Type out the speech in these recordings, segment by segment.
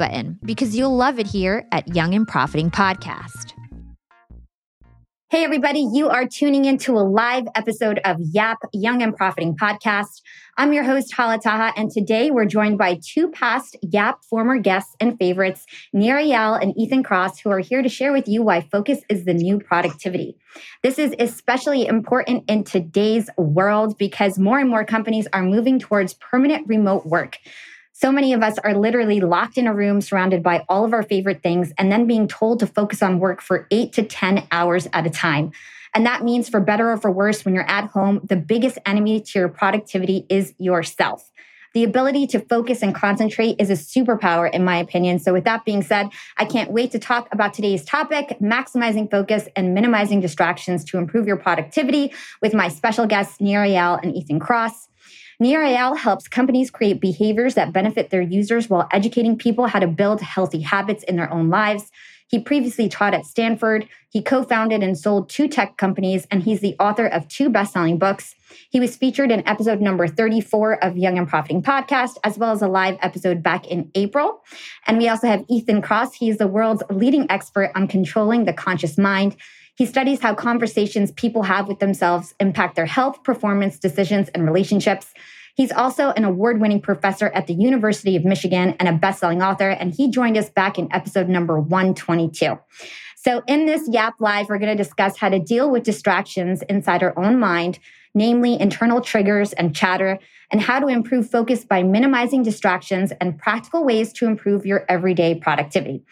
button because you'll love it here at Young and Profiting Podcast. Hey, everybody, you are tuning into a live episode of YAP Young and Profiting Podcast. I'm your host, Hala Taha, and today we're joined by two past YAP former guests and favorites, Nir Eyal and Ethan Kross, who are here to share with you why focus is the new productivity. This is especially important in today's world because more and more companies are moving towards permanent remote work. So many of us are literally locked in a room surrounded by all of our favorite things and then being told to focus on work for eight to 10 hours at a time. And that means, for better or for worse, when you're at home, the biggest enemy to your productivity is yourself. The ability to focus and concentrate is a superpower, in my opinion. So, with that being said, I can't wait to talk about today's topic maximizing focus and minimizing distractions to improve your productivity with my special guests, Nir and Ethan Kross. Nir Eyal helps companies create behaviors that benefit their users while educating people how to build healthy habits in their own lives. He previously taught at Stanford. He co founded and sold two tech companies, and he's the author of two best selling books. He was featured in episode number 34 of Young and Profiting Podcast, as well as a live episode back in April. And we also have Ethan Kross. He's the world's leading expert on controlling the conscious mind. He studies how conversations people have with themselves impact their health, performance, decisions, and relationships. He's also an award winning professor at the University of Michigan and a best selling author. And he joined us back in episode number 122. So, in this YAP Live, we're going to discuss how to deal with distractions inside our own mind namely internal triggers and chatter, and how to improve focus by minimizing distractions and practical ways to improve your everyday productivity.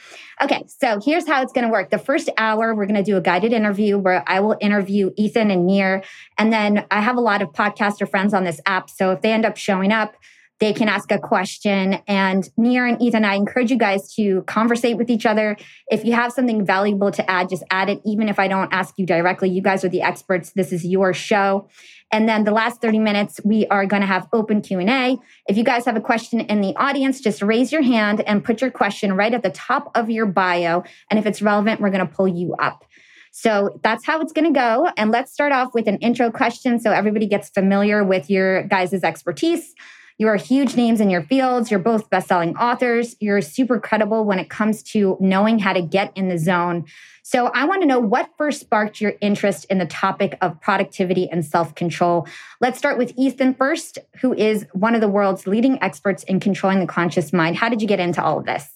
Okay, so here's how it's gonna work. The first hour, we're gonna do a guided interview where I will interview Ethan and Nir. And then I have a lot of podcaster friends on this app. So if they end up showing up, they can ask a question. And Nir and Ethan, I encourage you guys to conversate with each other. If you have something valuable to add, just add it. Even if I don't ask you directly, you guys are the experts. This is your show. And then the last 30 minutes, we are going to have open Q&A. If you guys have a question in the audience, just raise your hand and put your question right at the top of your bio. And if it's relevant, we're going to pull you up. So that's how it's going to go. And let's start off with an intro question so everybody gets familiar with your guys' expertise. You are huge names in your fields. You're both best-selling authors. You're super credible when it comes to knowing how to get in the zone. So I want to know what first sparked your interest in the topic of productivity and self-control. Let's start with Ethan first, who is one of the world's leading experts in controlling the conscious mind. How did you get into all of this?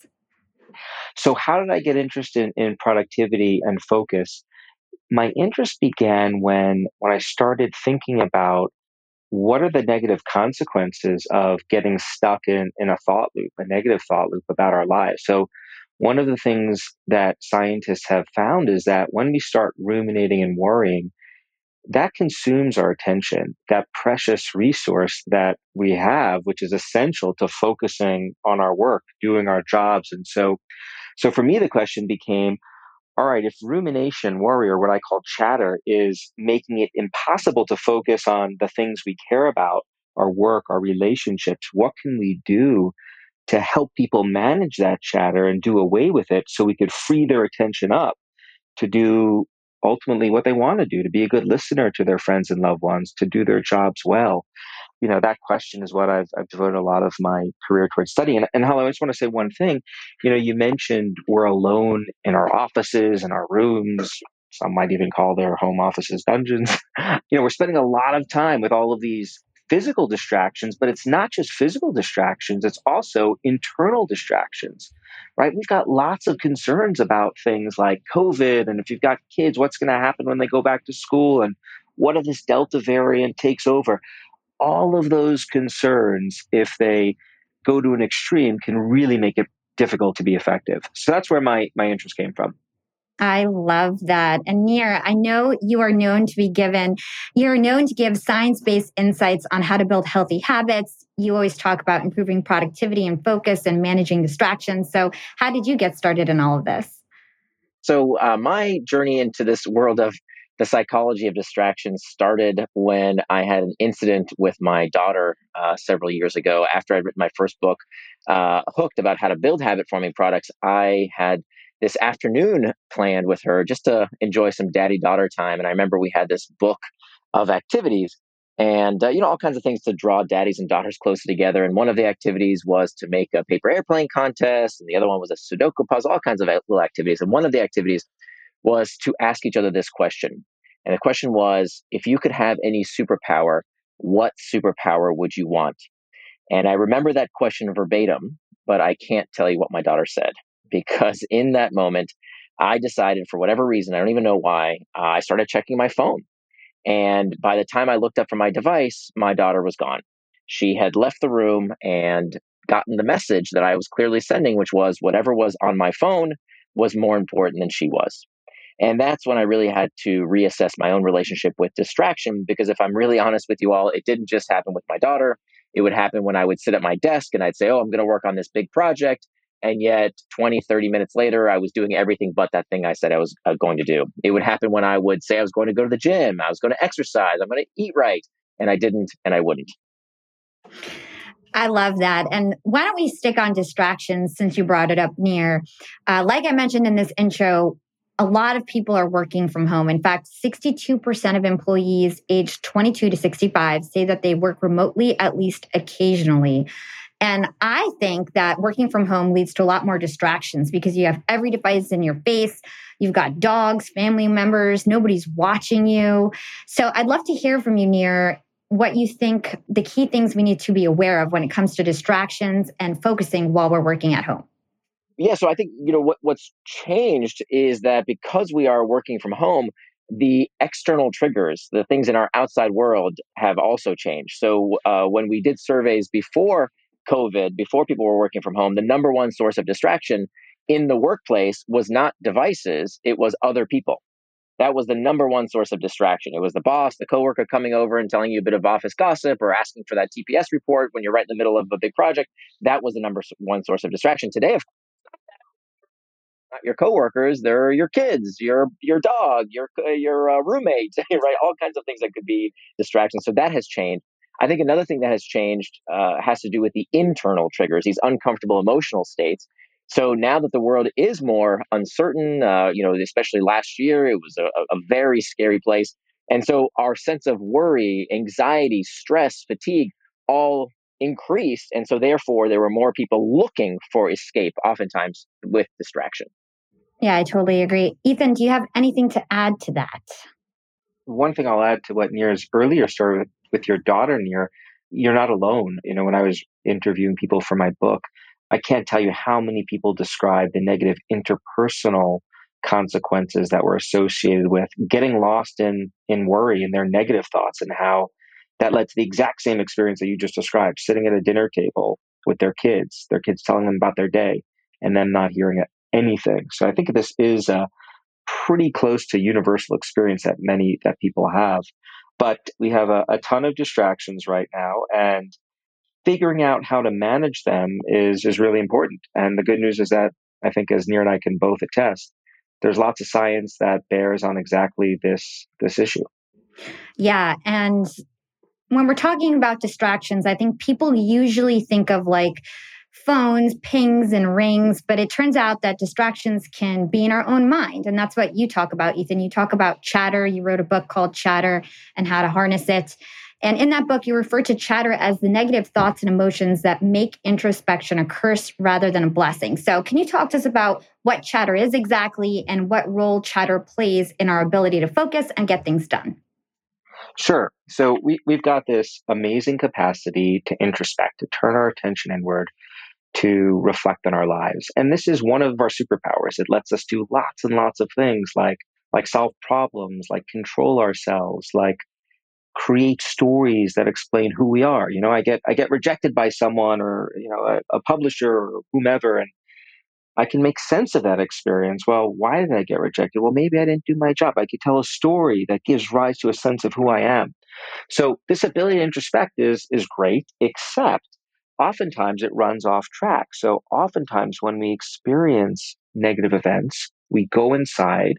So how did I get interested in productivity and focus? My interest began when when I started thinking about what are the negative consequences of getting stuck in, in a thought loop, a negative thought loop about our lives? So, one of the things that scientists have found is that when we start ruminating and worrying, that consumes our attention, that precious resource that we have, which is essential to focusing on our work, doing our jobs. And so, so for me, the question became, all right, if rumination, worry, or what I call chatter is making it impossible to focus on the things we care about, our work, our relationships, what can we do to help people manage that chatter and do away with it so we could free their attention up to do ultimately what they want to do, to be a good listener to their friends and loved ones, to do their jobs well you know that question is what I've, I've devoted a lot of my career towards studying. And, and I just want to say one thing. You know, you mentioned we're alone in our offices, and our rooms. Some might even call their home offices dungeons. you know, we're spending a lot of time with all of these physical distractions, but it's not just physical distractions, it's also internal distractions, right? We've got lots of concerns about things like COVID, and if you've got kids, what's going to happen when they go back to school, and what if this Delta variant takes over? All of those concerns, if they go to an extreme, can really make it difficult to be effective. So that's where my, my interest came from. I love that. And Nir, I know you are known to be given, you're known to give science based insights on how to build healthy habits. You always talk about improving productivity and focus and managing distractions. So, how did you get started in all of this? So, uh, my journey into this world of the psychology of distractions started when I had an incident with my daughter uh, several years ago. After I'd written my first book, uh, Hooked, about how to build habit forming products, I had this afternoon planned with her just to enjoy some daddy daughter time. And I remember we had this book of activities and uh, you know all kinds of things to draw daddies and daughters closer together and one of the activities was to make a paper airplane contest and the other one was a sudoku puzzle all kinds of little activities and one of the activities was to ask each other this question and the question was if you could have any superpower what superpower would you want and i remember that question verbatim but i can't tell you what my daughter said because in that moment, I decided for whatever reason, I don't even know why, I started checking my phone. And by the time I looked up from my device, my daughter was gone. She had left the room and gotten the message that I was clearly sending, which was whatever was on my phone was more important than she was. And that's when I really had to reassess my own relationship with distraction. Because if I'm really honest with you all, it didn't just happen with my daughter. It would happen when I would sit at my desk and I'd say, Oh, I'm going to work on this big project. And yet 20, 30 minutes later, I was doing everything but that thing I said I was uh, going to do. It would happen when I would say I was going to go to the gym, I was going to exercise, I'm going to eat right. And I didn't, and I wouldn't. I love that. And why don't we stick on distractions since you brought it up Nir? Uh, like I mentioned in this intro, a lot of people are working from home. In fact, 62% of employees aged 22 to 65 say that they work remotely at least occasionally. And I think that working from home leads to a lot more distractions because you have every device in your face. You've got dogs, family members, nobody's watching you. So I'd love to hear from you, Nir, what you think the key things we need to be aware of when it comes to distractions and focusing while we're working at home. Yeah, so I think you know what what's changed is that because we are working from home, the external triggers, the things in our outside world, have also changed. So uh, when we did surveys before COVID, before people were working from home, the number one source of distraction in the workplace was not devices, it was other people. That was the number one source of distraction. It was the boss, the coworker coming over and telling you a bit of office gossip or asking for that TPS report when you're right in the middle of a big project. That was the number one source of distraction. Today, of not your coworkers, they're your kids, your your dog, your your uh, roommate, right? All kinds of things that could be distractions. So that has changed. I think another thing that has changed uh, has to do with the internal triggers, these uncomfortable emotional states. So now that the world is more uncertain, uh, you know, especially last year, it was a, a very scary place. And so our sense of worry, anxiety, stress, fatigue all increased. And so therefore, there were more people looking for escape, oftentimes with distraction. Yeah, I totally agree. Ethan, do you have anything to add to that? One thing I'll add to what Nir's earlier story with your daughter Nir, you're not alone. You know, when I was interviewing people for my book, I can't tell you how many people describe the negative interpersonal consequences that were associated with getting lost in in worry and their negative thoughts and how that led to the exact same experience that you just described sitting at a dinner table with their kids their kids telling them about their day and them not hearing anything so i think this is a pretty close to universal experience that many that people have but we have a, a ton of distractions right now, and figuring out how to manage them is is really important. And the good news is that I think, as Nir and I can both attest, there's lots of science that bears on exactly this this issue. Yeah, and when we're talking about distractions, I think people usually think of like phones, pings, and rings. But it turns out that distractions can be in our own mind. And that's what you talk about, Ethan. You talk about chatter. You wrote a book called Chatter and How to Harness It. And in that book, you refer to chatter as the negative thoughts and emotions that make introspection a curse rather than a blessing. So, can you talk to us about what chatter is exactly and what role chatter plays in our ability to focus and get things done? Sure. So we, we've got this amazing capacity to introspect, to turn our attention inward, to reflect on our lives. And this is one of our superpowers. It lets us do lots and lots of things like like solve problems, like control ourselves, like create stories that explain who we are. You know, I get I get rejected by someone or, you know, a, a publisher or whomever and I can make sense of that experience. Well, why did I get rejected? Well, maybe I didn't do my job. I could tell a story that gives rise to a sense of who I am. So this ability to introspect is is great, except oftentimes it runs off track. So oftentimes when we experience negative events, we go inside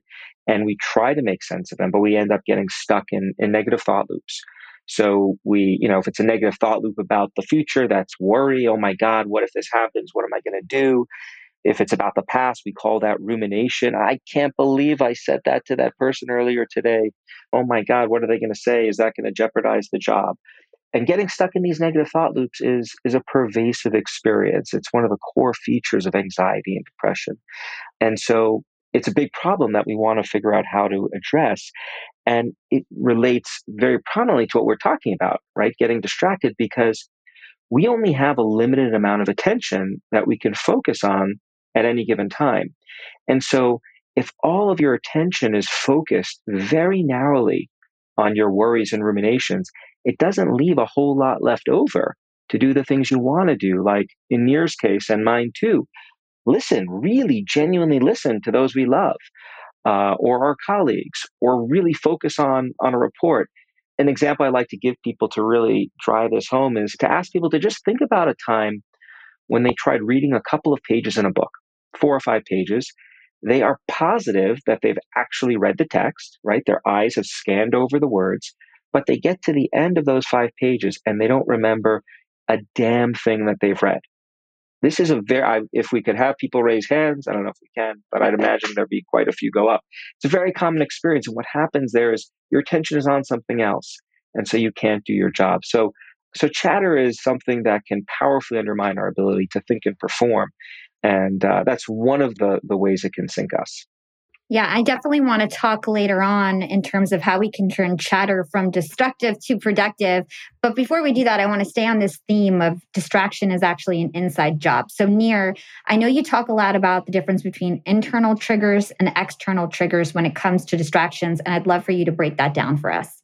and we try to make sense of them, but we end up getting stuck in, in negative thought loops. So we, you know, if it's a negative thought loop about the future, that's worry. Oh my God, what if this happens? What am I going to do? If it's about the past, we call that rumination. I can't believe I said that to that person earlier today. Oh my God, what are they going to say? Is that going to jeopardize the job? And getting stuck in these negative thought loops is, is a pervasive experience. It's one of the core features of anxiety and depression. And so it's a big problem that we want to figure out how to address. And it relates very prominently to what we're talking about, right? Getting distracted because we only have a limited amount of attention that we can focus on at any given time. And so, if all of your attention is focused very narrowly on your worries and ruminations, it doesn't leave a whole lot left over to do the things you want to do, like in Nir's case and mine too. Listen, really genuinely listen to those we love uh, or our colleagues, or really focus on, on a report. An example I like to give people to really drive this home is to ask people to just think about a time when they tried reading a couple of pages in a book four or five pages. They are positive that they've actually read the text, right? Their eyes have scanned over the words, but they get to the end of those five pages and they don't remember a damn thing that they've read. This is a very, I, if we could have people raise hands, I don't know if we can, but I'd imagine there'd be quite a few go up. It's a very common experience. And what happens there is your attention is on something else. And so you can't do your job. So, so chatter is something that can powerfully undermine our ability to think and perform and uh, that's one of the the ways it can sink us yeah, I definitely want to talk later on in terms of how we can turn chatter from destructive to productive. But before we do that, I want to stay on this theme of distraction is actually an inside job. So, Nir, I know you talk a lot about the difference between internal triggers and external triggers when it comes to distractions. And I'd love for you to break that down for us.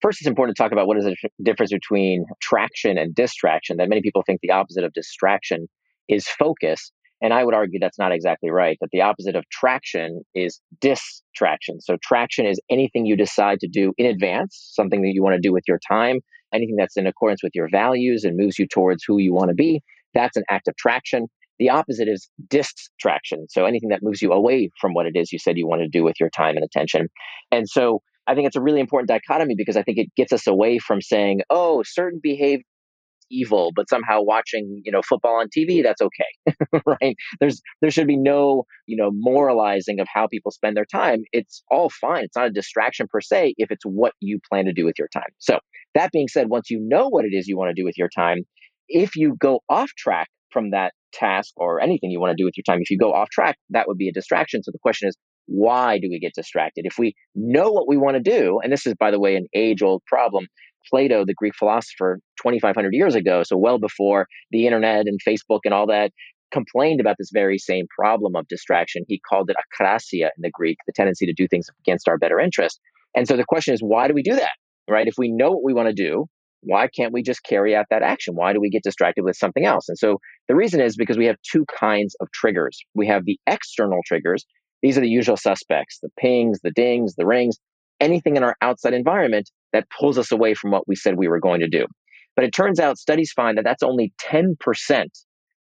First, it's important to talk about what is the difference between traction and distraction. That many people think the opposite of distraction is focus. And I would argue that's not exactly right, that the opposite of traction is distraction. So, traction is anything you decide to do in advance, something that you want to do with your time, anything that's in accordance with your values and moves you towards who you want to be. That's an act of traction. The opposite is distraction. So, anything that moves you away from what it is you said you want to do with your time and attention. And so, I think it's a really important dichotomy because I think it gets us away from saying, oh, certain behavior evil, but somehow watching, you know, football on TV, that's okay. right? There's there should be no, you know, moralizing of how people spend their time. It's all fine. It's not a distraction per se if it's what you plan to do with your time. So, that being said, once you know what it is you want to do with your time, if you go off track from that task or anything you want to do with your time, if you go off track, that would be a distraction. So the question is, why do we get distracted? If we know what we want to do, and this is, by the way, an age old problem, Plato, the Greek philosopher, 2,500 years ago, so well before the internet and Facebook and all that, complained about this very same problem of distraction. He called it akrasia in the Greek, the tendency to do things against our better interest. And so the question is, why do we do that? Right? If we know what we want to do, why can't we just carry out that action? Why do we get distracted with something else? And so the reason is because we have two kinds of triggers. We have the external triggers. These are the usual suspects the pings, the dings, the rings anything in our outside environment that pulls us away from what we said we were going to do. But it turns out studies find that that's only 10%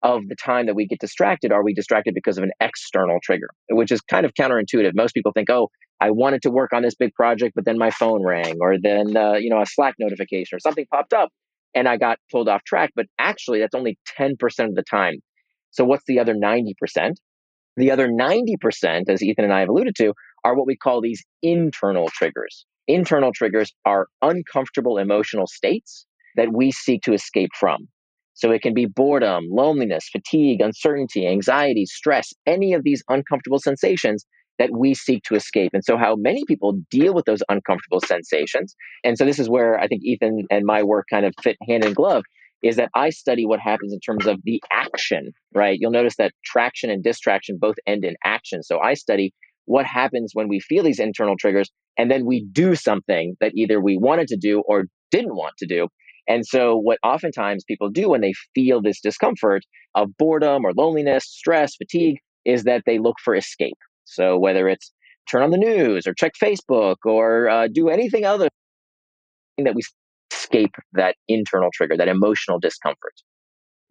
of the time that we get distracted are we distracted because of an external trigger, which is kind of counterintuitive. Most people think, oh, I wanted to work on this big project, but then my phone rang, or then uh, you know a Slack notification or something popped up, and I got pulled off track. But actually, that's only 10% of the time. So what's the other 90%? The other 90%, as Ethan and I have alluded to, are what we call these internal triggers. Internal triggers are uncomfortable emotional states that we seek to escape from. So it can be boredom, loneliness, fatigue, uncertainty, anxiety, stress, any of these uncomfortable sensations that we seek to escape. And so, how many people deal with those uncomfortable sensations. And so, this is where I think Ethan and my work kind of fit hand in glove is that I study what happens in terms of the action, right? You'll notice that traction and distraction both end in action. So, I study what happens when we feel these internal triggers and then we do something that either we wanted to do or didn't want to do. And so, what oftentimes people do when they feel this discomfort of boredom or loneliness, stress, fatigue, is that they look for escape. So, whether it's turn on the news or check Facebook or uh, do anything other that we escape that internal trigger, that emotional discomfort.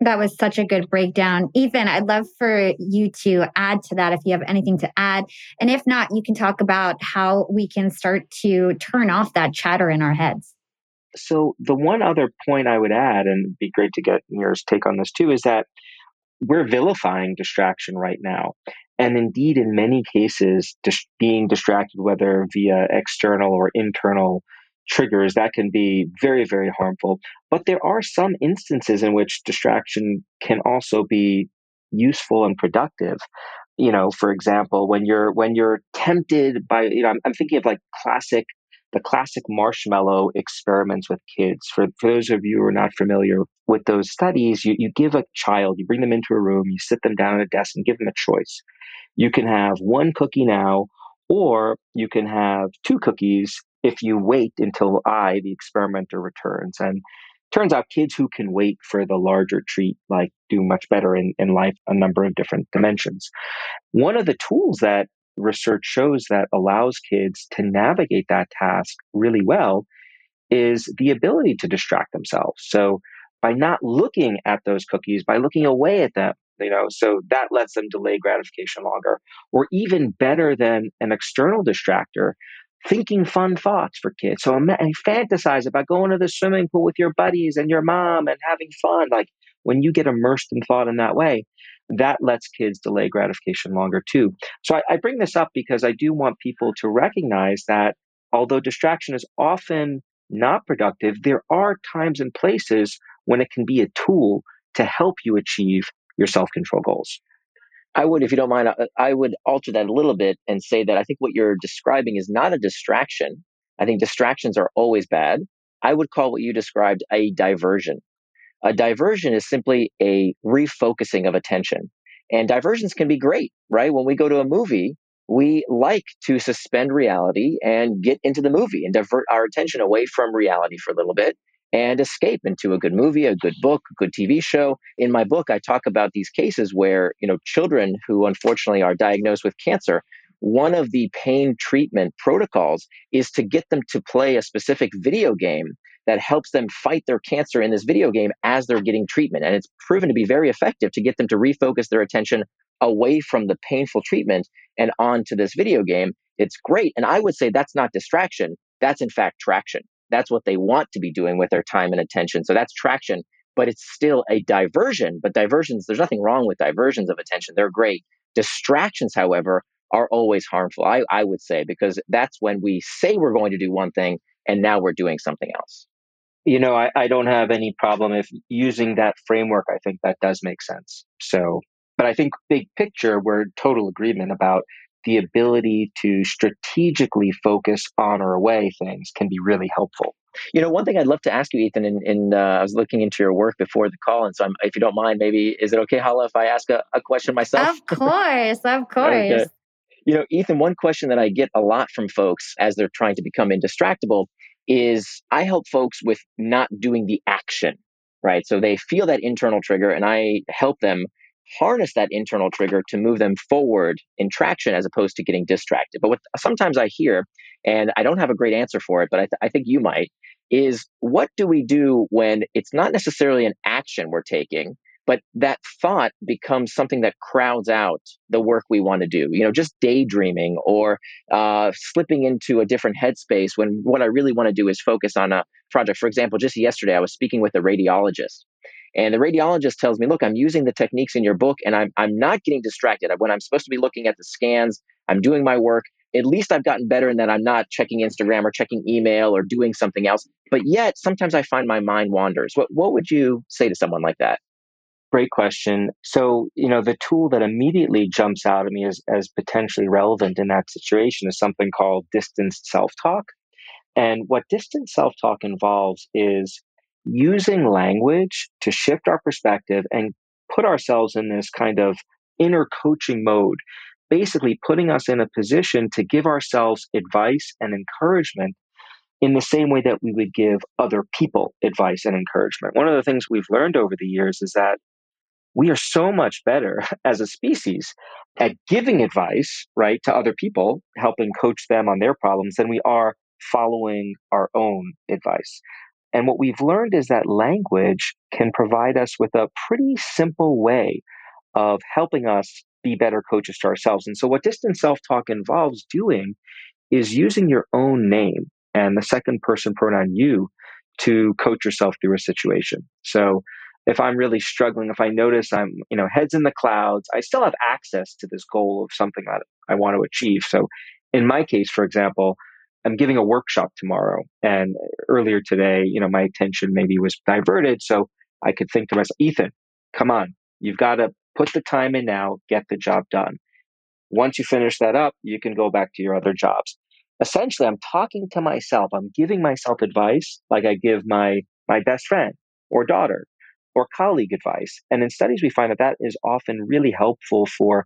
That was such a good breakdown. Ethan, I'd love for you to add to that if you have anything to add. And if not, you can talk about how we can start to turn off that chatter in our heads. So, the one other point I would add, and it'd be great to get Nir's take on this too, is that we're vilifying distraction right now. And indeed, in many cases, dis- being distracted, whether via external or internal triggers, that can be very, very harmful. But there are some instances in which distraction can also be useful and productive. You know, for example, when you're when you're tempted by, you know, I'm, I'm thinking of like classic the classic marshmallow experiments with kids. For, for those of you who are not familiar with those studies, you, you give a child, you bring them into a room, you sit them down at a desk and give them a choice. You can have one cookie now, or you can have two cookies if you wait until I, the experimenter, returns. And turns out kids who can wait for the larger treat like do much better in, in life a number of different dimensions one of the tools that research shows that allows kids to navigate that task really well is the ability to distract themselves. So by not looking at those cookies, by looking away at them, you know, so that lets them delay gratification longer. Or even better than an external distractor, thinking fun thoughts for kids. So I fantasize about going to the swimming pool with your buddies and your mom and having fun. Like when you get immersed in thought in that way, that lets kids delay gratification longer too. So I, I bring this up because I do want people to recognize that although distraction is often not productive, there are times and places when it can be a tool to help you achieve your self control goals. I would, if you don't mind, uh, I would alter that a little bit and say that I think what you're describing is not a distraction. I think distractions are always bad. I would call what you described a diversion. A diversion is simply a refocusing of attention. And diversions can be great, right? When we go to a movie, we like to suspend reality and get into the movie and divert our attention away from reality for a little bit and escape into a good movie, a good book, a good TV show. In my book, I talk about these cases where, you know, children who unfortunately are diagnosed with cancer, one of the pain treatment protocols is to get them to play a specific video game that helps them fight their cancer in this video game as they're getting treatment. And it's proven to be very effective to get them to refocus their attention away from the painful treatment and onto this video game. It's great. And I would say that's not distraction. That's in fact traction. That's what they want to be doing with their time and attention. So that's traction, but it's still a diversion. But diversions, there's nothing wrong with diversions of attention. They're great. Distractions, however, are always harmful, I, I would say, because that's when we say we're going to do one thing and now we're doing something else you know, I, I don't have any problem if using that framework. I think that does make sense. So, but I think big picture, we're total agreement about the ability to strategically focus on or away things can be really helpful. You know, one thing I'd love to ask you, Ethan, and, uh, I was looking into your work before the call, and so I'm, if you don't mind, maybe is it okay, Hala, if I ask a, a question myself? Of course, of course. okay. You know, Ethan, one question that I get a lot from folks as they're trying to become indistractable is I help folks with not doing the action, right? So they feel that internal trigger and I help them harness that internal trigger to move them forward in traction as opposed to getting distracted. But what sometimes I hear, and I don't have a great answer for it, but I, th- I think you might, is what do we do when it's not necessarily an action we're taking, but that thought becomes something that crowds out the work we want to do you know just daydreaming or uh, slipping into a different headspace when what i really want to do is focus on a project for example just yesterday i was speaking with a radiologist and the radiologist tells me look i'm using the techniques in your book and i'm, I'm not getting distracted when i'm supposed to be looking at the scans i'm doing my work at least I've gotten better in that I'm not checking Instagram or checking email or doing something else. But yet, sometimes I find my mind wanders. What, what would you say to someone like that? Great question. So, you know, the tool that immediately jumps out at me as, as potentially relevant in that situation is something called distanced self talk. And what distant self talk involves is using language to shift our perspective and put ourselves in this kind of inner coaching mode, basically putting us in a position to give ourselves advice and encouragement in the same way that we would give other people advice and encouragement. One of the things we've learned over the years is that we are so much better as a species at giving advice, right, to other people, helping coach them on their problems than we are following our own advice. And what we've learned is that language can provide us with a pretty simple way of helping us be better coaches to ourselves. And so, what distant self talk involves doing is using your own name and the second person pronoun you to coach yourself through a situation. So, if I'm really struggling, if I notice I'm, you know, heads in the clouds, I still have access to this goal of something that I want to achieve. So, in my case, for example, I'm giving a workshop tomorrow. And earlier today, you know, my attention maybe was diverted. So I could think to myself, Ethan, come on, you've got to put the time in now, get the job done. Once you finish that up, you can go back to your other jobs. Essentially, I'm talking to myself. I'm giving myself advice like I give my, my best friend or daughter or colleague advice. And in studies, we find that that is often really helpful for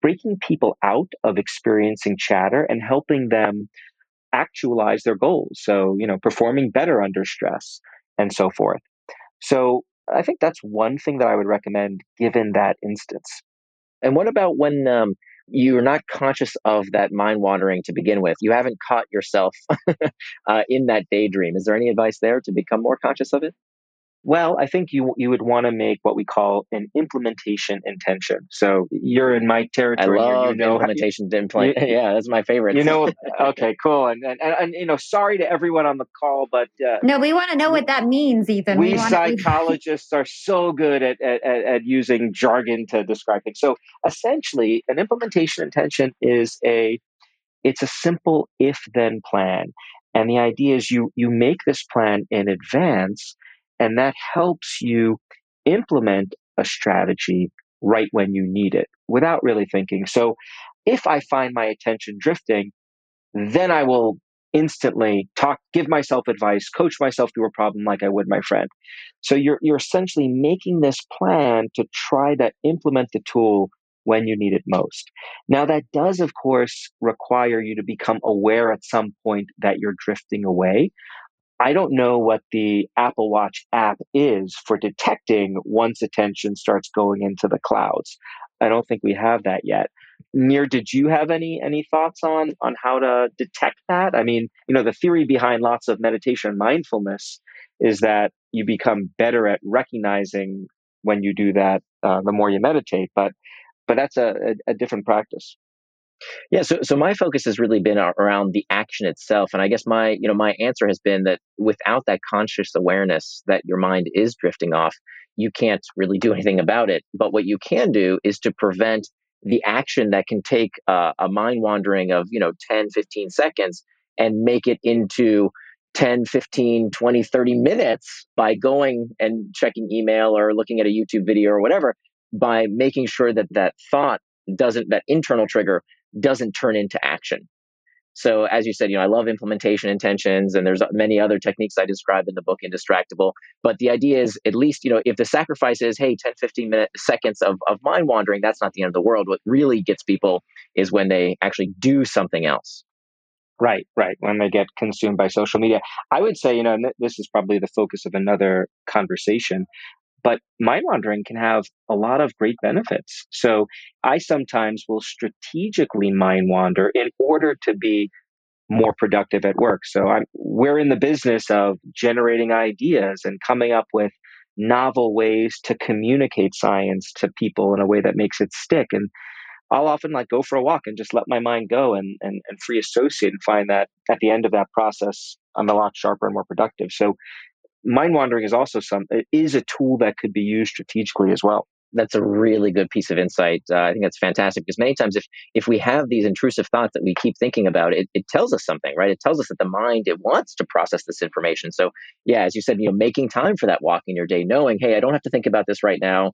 breaking people out of experiencing chatter and helping them actualize their goals. So, you know, performing better under stress and so forth. So, I think that's one thing that I would recommend given that instance. And what about when um, you're not conscious of that mind wandering to begin with? You haven't caught yourself uh, in that daydream. Is there any advice there to become more conscious of it? Well, I think you you would want to make what we call an implementation intention. So you're in my territory. I love you know implementation. You, yeah, that's my favorite. You know, okay, cool. And, and and you know, sorry to everyone on the call, but uh, no, we want to know what that means. Ethan, we, we psychologists are so good at, at at using jargon to describe things. So essentially, an implementation intention is a it's a simple if then plan. And the idea is you you make this plan in advance and that helps you implement a strategy right when you need it without really thinking. So if I find my attention drifting, then I will instantly talk, give myself advice, coach myself through a problem like I would my friend. So you're, you're essentially making this plan to try to implement the tool when you need it most. Now, that does, of course, require you to become aware at some point that you're drifting away. I don't know what the Apple Watch app is for detecting once attention starts going into the clouds. I don't think we have that yet. Nir, did you have any any thoughts on on how to detect that? I mean, you know, the theory behind lots of meditation mindfulness is that you become better at recognizing when you do that uh, the more you meditate. But but that's a, a, a different practice. Yeah, so so my focus has really been around the action itself, and I guess my you know my answer has been that without that conscious awareness that your mind is drifting off, you can't really do anything about it. But what you can do is to prevent the action that can take uh, a mind wandering of you know 10 15 seconds and make it into 10 15 20 30 minutes by going and checking email or looking at a youtube video or whatever by making sure that that thought doesn't that internal trigger doesn't turn into action. So as you said, you know, I love implementation intentions and there's many other techniques I describe in the book Indistractable. But the idea is at least, you know, if the sacrifice is, hey, 10, 15 minute seconds of, of mind wandering, that's not the end of the world. What really gets people is when they actually do something else. Right, right. When they get consumed by social media. I would say, you know, this is probably the focus of another conversation. But mind wandering can have a lot of great benefits. So I sometimes will strategically mind wander in order to be more productive at work. So I'm, we're in the business of generating ideas and coming up with novel ways to communicate science to people in a way that makes it stick. And I'll often like go for a walk and just let my mind go and, and, and free associate and find that at the end of that process, I'm a lot sharper and more productive. So mind wandering is also some it is a tool that could be used strategically as well that's a really good piece of insight. Uh, I think that's fantastic because many times, if if we have these intrusive thoughts that we keep thinking about, it, it tells us something, right? It tells us that the mind it wants to process this information. So, yeah, as you said, you know, making time for that walk in your day, knowing, hey, I don't have to think about this right now.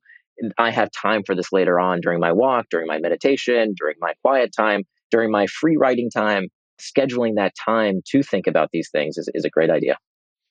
I have time for this later on during my walk, during my meditation, during my quiet time, during my free writing time. Scheduling that time to think about these things is, is a great idea.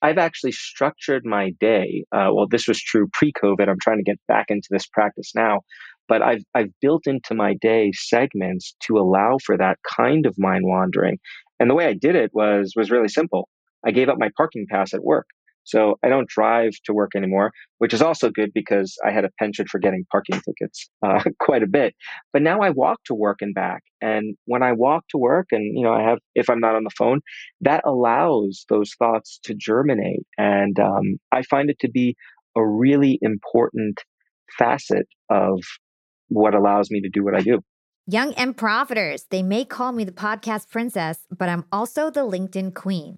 I've actually structured my day. Uh, well, this was true pre COVID. I'm trying to get back into this practice now. But I've, I've built into my day segments to allow for that kind of mind wandering. And the way I did it was, was really simple. I gave up my parking pass at work. So I don't drive to work anymore, which is also good because I had a penchant for getting parking tickets uh, quite a bit. But now I walk to work and back. And when I walk to work and, you know, I have, if I'm not on the phone, that allows those thoughts to germinate. And um, I find it to be a really important facet of what allows me to do what I do. Young and profiters, they may call me the podcast princess, but I'm also the LinkedIn queen.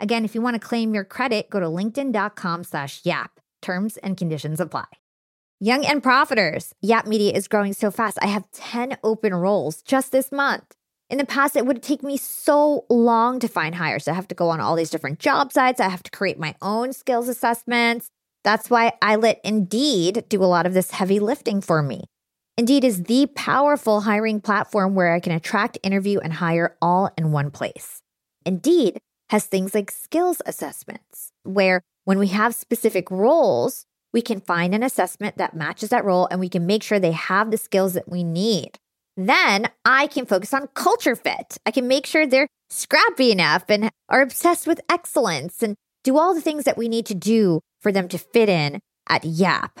Again, if you want to claim your credit, go to linkedin.com slash yap. Terms and conditions apply. Young and profiters, Yap Media is growing so fast. I have 10 open roles just this month. In the past, it would take me so long to find hires. I have to go on all these different job sites. I have to create my own skills assessments. That's why I let Indeed do a lot of this heavy lifting for me. Indeed is the powerful hiring platform where I can attract, interview, and hire all in one place. Indeed has things like skills assessments, where when we have specific roles, we can find an assessment that matches that role and we can make sure they have the skills that we need. Then I can focus on culture fit. I can make sure they're scrappy enough and are obsessed with excellence and do all the things that we need to do for them to fit in at YAP.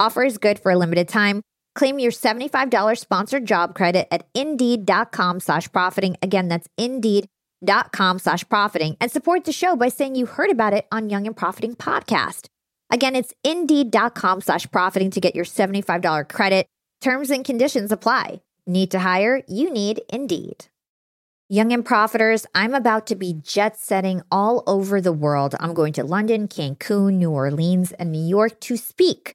Offer is good for a limited time. Claim your $75 sponsored job credit at indeed.com slash profiting. Again, that's indeed.com slash profiting and support the show by saying you heard about it on Young and Profiting podcast. Again, it's indeed.com slash profiting to get your $75 credit. Terms and conditions apply. Need to hire? You need Indeed. Young and Profiters, I'm about to be jet setting all over the world. I'm going to London, Cancun, New Orleans, and New York to speak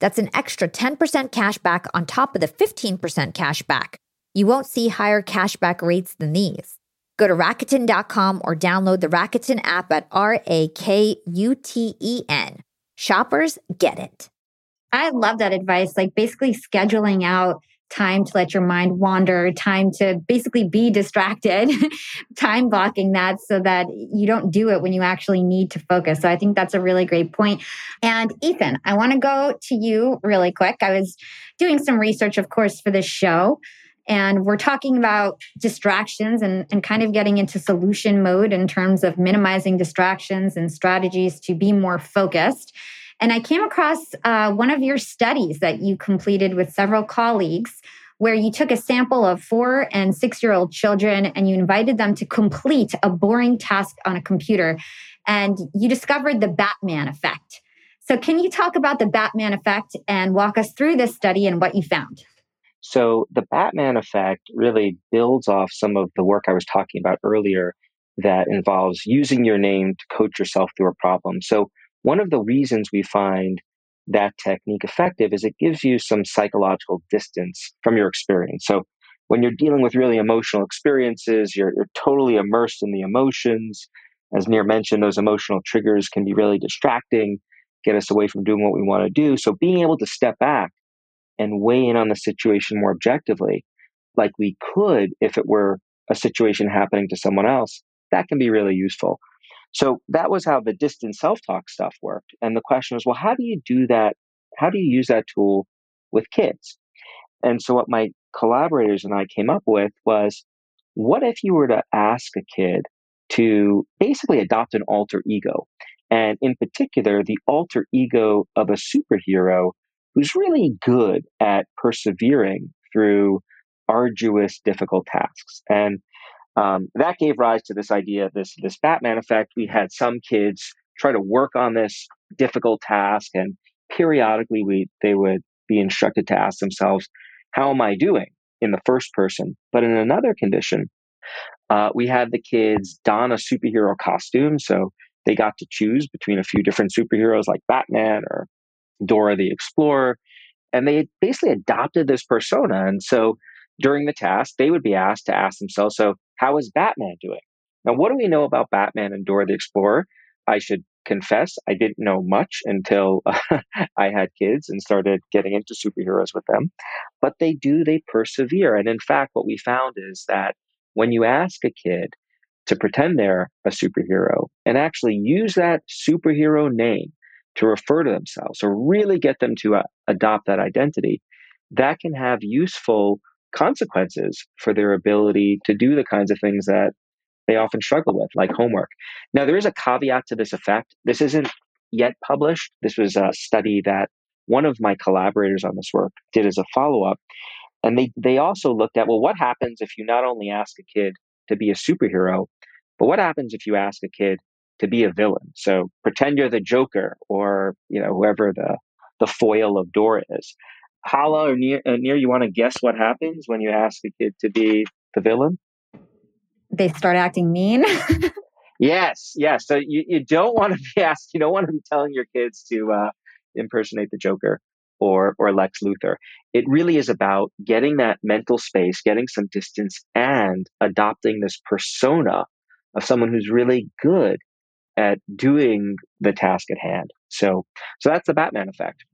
That's an extra 10% cash back on top of the 15% cash back. You won't see higher cashback rates than these. Go to Rakuten.com or download the Rakuten app at R A K U T E N. Shoppers get it. I love that advice. Like basically scheduling out time to let your mind wander, time to basically be distracted, time blocking that so that you don't do it when you actually need to focus. So I think that's a really great point. And Ethan, I want to go to you really quick. I was doing some research, of course, for this show. And we're talking about distractions and, and kind of getting into solution mode in terms of minimizing distractions and strategies to be more focused. And I came across uh, one of your studies that you completed with several colleagues where you took a sample of four and six year old children and you invited them to complete a boring task on a computer. And you discovered the Batman effect. So, can you talk about the Batman effect and walk us through this study and what you found? So, the Batman effect really builds off some of the work I was talking about earlier that involves using your name to coach yourself through a problem. So, one of the reasons we find that technique effective is it gives you some psychological distance from your experience. So when you're dealing with really emotional experiences, you're, you're totally immersed in the emotions. As Nir mentioned, those emotional triggers can be really distracting, get us away from doing what we want to do. So being able to step back and weigh in on the situation more objectively, like we could if it were a situation happening to someone else, that can be really useful. So that was how the distant self talk stuff worked. And the question was, well, how do you do that? How do you use that tool with kids? And so what my collaborators and I came up with was what if you were to ask a kid to basically adopt an alter ego? And in particular, the alter ego of a superhero who's really good at persevering through arduous, difficult tasks. And um, that gave rise to this idea, this this Batman effect. We had some kids try to work on this difficult task, and periodically we they would be instructed to ask themselves, "How am I doing?" in the first person. But in another condition, uh, we had the kids don a superhero costume, so they got to choose between a few different superheroes like Batman or Dora the Explorer, and they basically adopted this persona. And so during the task, they would be asked to ask themselves, "So how is Batman doing? Now, what do we know about Batman and Dora the Explorer? I should confess, I didn't know much until I had kids and started getting into superheroes with them. But they do, they persevere. And in fact, what we found is that when you ask a kid to pretend they're a superhero and actually use that superhero name to refer to themselves or really get them to uh, adopt that identity, that can have useful consequences for their ability to do the kinds of things that they often struggle with, like homework. Now, there is a caveat to this effect. This isn't yet published. This was a study that one of my collaborators on this work did as a follow up. And they, they also looked at, well, what happens if you not only ask a kid to be a superhero, but what happens if you ask a kid to be a villain? So pretend you're the Joker or, you know, whoever the, the foil of Dora is. Hala or Nir, uh, Nir, you want to guess what happens when you ask a kid to be the villain? They start acting mean. yes, yes. So you, you don't want to be asked, you don't want to be telling your kids to uh, impersonate the Joker or or Lex Luthor. It really is about getting that mental space, getting some distance, and adopting this persona of someone who's really good at doing the task at hand. So, so that's the Batman effect.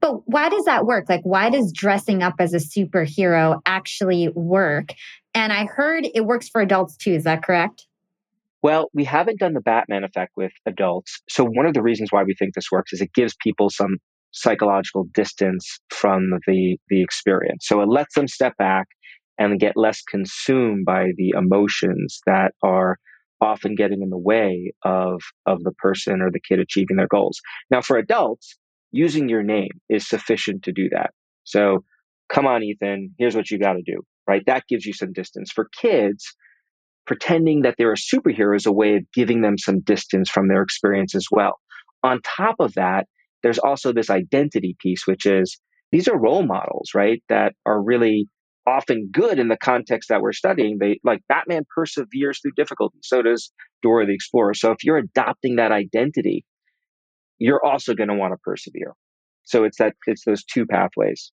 But why does that work? Like, why does dressing up as a superhero actually work? And I heard it works for adults too. Is that correct? Well, we haven't done the Batman effect with adults. So, one of the reasons why we think this works is it gives people some psychological distance from the, the experience. So, it lets them step back and get less consumed by the emotions that are often getting in the way of, of the person or the kid achieving their goals. Now, for adults, using your name is sufficient to do that. So, come on, Ethan, here's what you got to do, right? That gives you some distance. For kids, pretending that they're a superhero is a way of giving them some distance from their experience as well. On top of that, there's also this identity piece, which is these are role models, right? That are really often good in the context that we're studying. They like Batman perseveres through difficulty. So does Dora the Explorer. So if you're adopting that identity, you're also going to want to persevere. So it's that it's those two pathways.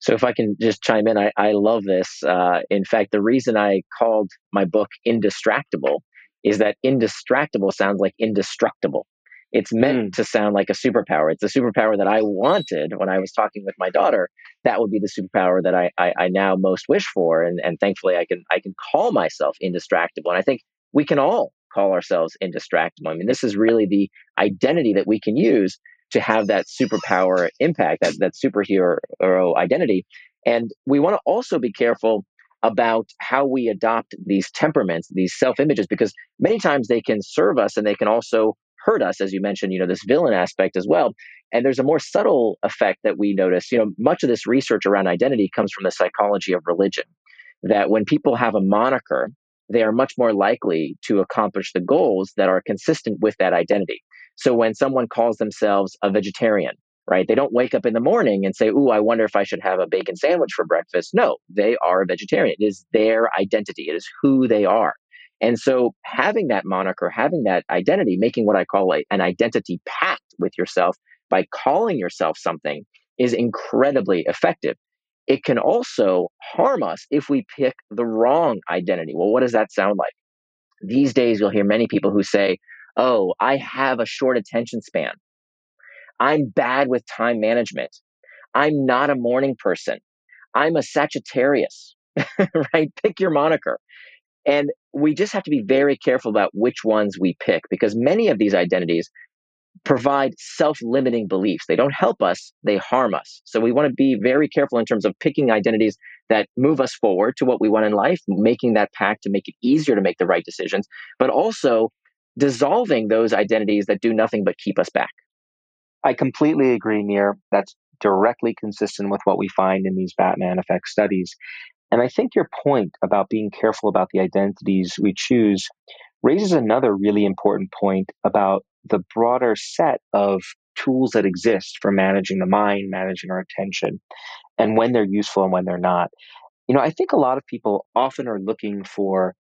So if I can just chime in, I, I love this. Uh, in fact, the reason I called my book Indistractable is that indistractable sounds like indestructible. It's meant mm. to sound like a superpower. It's a superpower that I wanted when I was talking with my daughter. That would be the superpower that I, I, I now most wish for. And, and thankfully I can I can call myself indistractable. And I think we can all call ourselves indistractable. I mean, this is really the identity that we can use to have that superpower impact, that, that superhero identity. And we want to also be careful about how we adopt these temperaments, these self images, because many times they can serve us and they can also hurt us, as you mentioned, you know, this villain aspect as well. And there's a more subtle effect that we notice. You know, much of this research around identity comes from the psychology of religion. That when people have a moniker, they are much more likely to accomplish the goals that are consistent with that identity. So when someone calls themselves a vegetarian, right, they don't wake up in the morning and say, Ooh, I wonder if I should have a bacon sandwich for breakfast. No, they are a vegetarian. It is their identity, it is who they are. And so having that moniker, having that identity, making what I call a, an identity pact with yourself by calling yourself something is incredibly effective. It can also harm us if we pick the wrong identity. Well, what does that sound like? These days, you'll hear many people who say, Oh, I have a short attention span. I'm bad with time management. I'm not a morning person. I'm a Sagittarius, right? Pick your moniker. And we just have to be very careful about which ones we pick because many of these identities provide self limiting beliefs. They don't help us, they harm us. So we want to be very careful in terms of picking identities that move us forward to what we want in life, making that pact to make it easier to make the right decisions, but also dissolving those identities that do nothing but keep us back. I completely agree, Nir. That's directly consistent with what we find in these Batman effect studies. And I think your point about being careful about the identities we choose raises another really important point about the broader set of tools that exist for managing the mind, managing our attention, and when they're useful and when they're not. You know, I think a lot of people often are looking for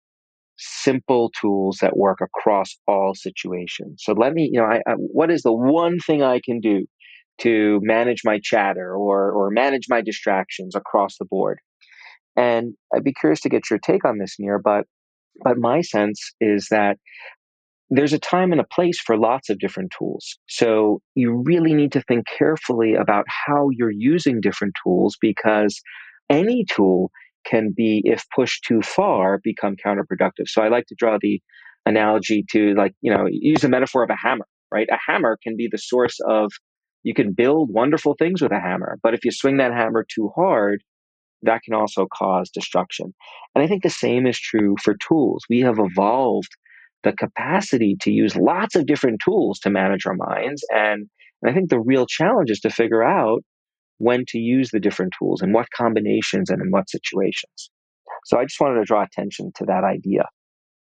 simple tools that work across all situations. So let me, you know, I, I, what is the one thing I can do to manage my chatter or or manage my distractions across the board? And I'd be curious to get your take on this, Nir, but but my sense is that there's a time and a place for lots of different tools. So you really need to think carefully about how you're using different tools because any tool can be, if pushed too far, become counterproductive. So I like to draw the analogy to like, you know, use a metaphor of a hammer, right? A hammer can be the source of, you can build wonderful things with a hammer, but if you swing that hammer too hard, that can also cause destruction. And I think the same is true for tools. We have evolved the capacity to use lots of different tools to manage our minds. And, and I think the real challenge is to figure out when to use the different tools and what combinations and in what situations. So I just wanted to draw attention to that idea.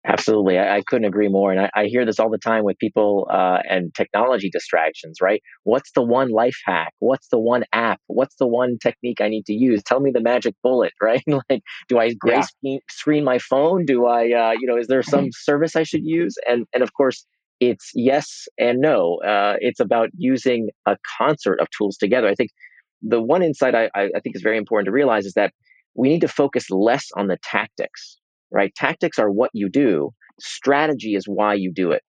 Absolutely. I, I, couldn't agree more. And I, I, hear this all the time with people uh, and technology distractions, right? What's the one life hack? What's the one app? What's the one technique I need to use? Tell me the magic bullet, right? like, do I gray yeah. screen my phone? Do I, uh, you know, is there some service I should use? And, and of course, it's yes and no. Uh, it's about using a concert of tools together. I think the one insight I, I think is very important to realize is that we need to focus less on the tactics right? Tactics are what you do, strategy is why you do it.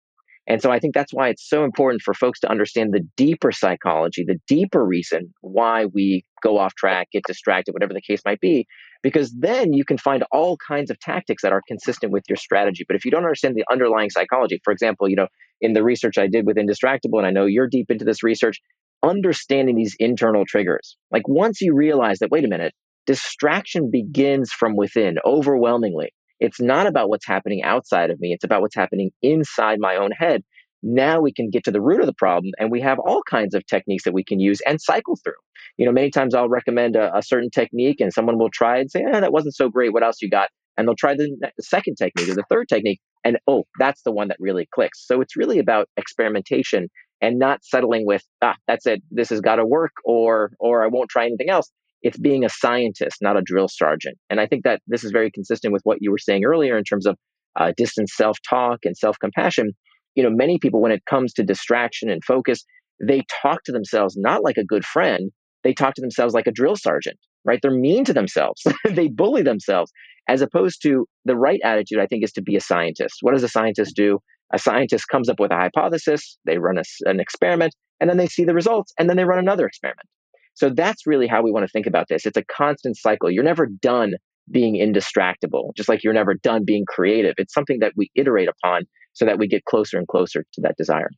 And so I think that's why it's so important for folks to understand the deeper psychology, the deeper reason why we go off track, get distracted, whatever the case might be, because then you can find all kinds of tactics that are consistent with your strategy. But if you don't understand the underlying psychology, for example, you know, in the research I did with Indistractable, and I know you're deep into this research, understanding these internal triggers. Like once you realize that, wait a minute, distraction begins from within overwhelmingly. It's not about what's happening outside of me, it's about what's happening inside my own head. Now we can get to the root of the problem, and we have all kinds of techniques that we can use and cycle through. You know, many times I'll recommend a, a certain technique, and someone will try and say, eh, that wasn't so great. What else you got? And they'll try the, second technique or the third technique, and oh, that's the one that really clicks. So it's really about experimentation and not settling with ah that's it this has got to work or or i won't try anything else it's being a scientist not a drill sergeant. And i think that this is very consistent with what you were saying earlier in terms of uh, distance self-talk and self-compassion. You know many people when it comes to distraction and focus they talk to themselves not like a good friend they talk to themselves like a drill sergeant right? They're mean to themselves they bully themselves as opposed to the right attitude i think is to be a scientist. What does a scientist do? A scientist comes up with a hypothesis, they run a, an experiment, and then they see the results, and then they run another experiment. So that's really how we want to think about this. It's a constant cycle. You're never done being indistractable, just like you're never done being creative. It's something that we iterate upon so that we get closer and closer to that desire.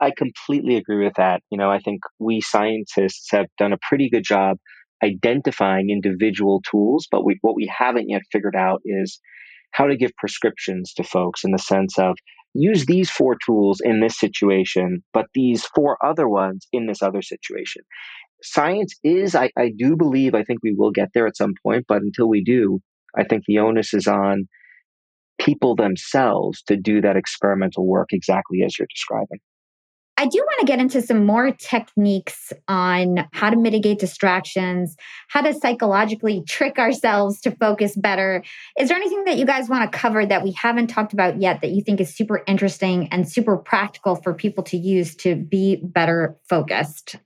I completely agree with that. You know, I think we scientists have done a pretty good job identifying individual tools, but we, what we haven't yet figured out is how to give prescriptions to folks in the sense of use these four tools in this situation, but these four other ones in this other situation. Science is, I, I do believe, I think we will get there at some point, but until we do, I think the onus is on people themselves to do that experimental work exactly as you're describing. I do want to get into some more techniques on how to mitigate distractions, how to psychologically trick ourselves to focus better. Is there anything that you guys want to cover that we haven't talked about yet that you think is super interesting and super practical for people to use to be better focused?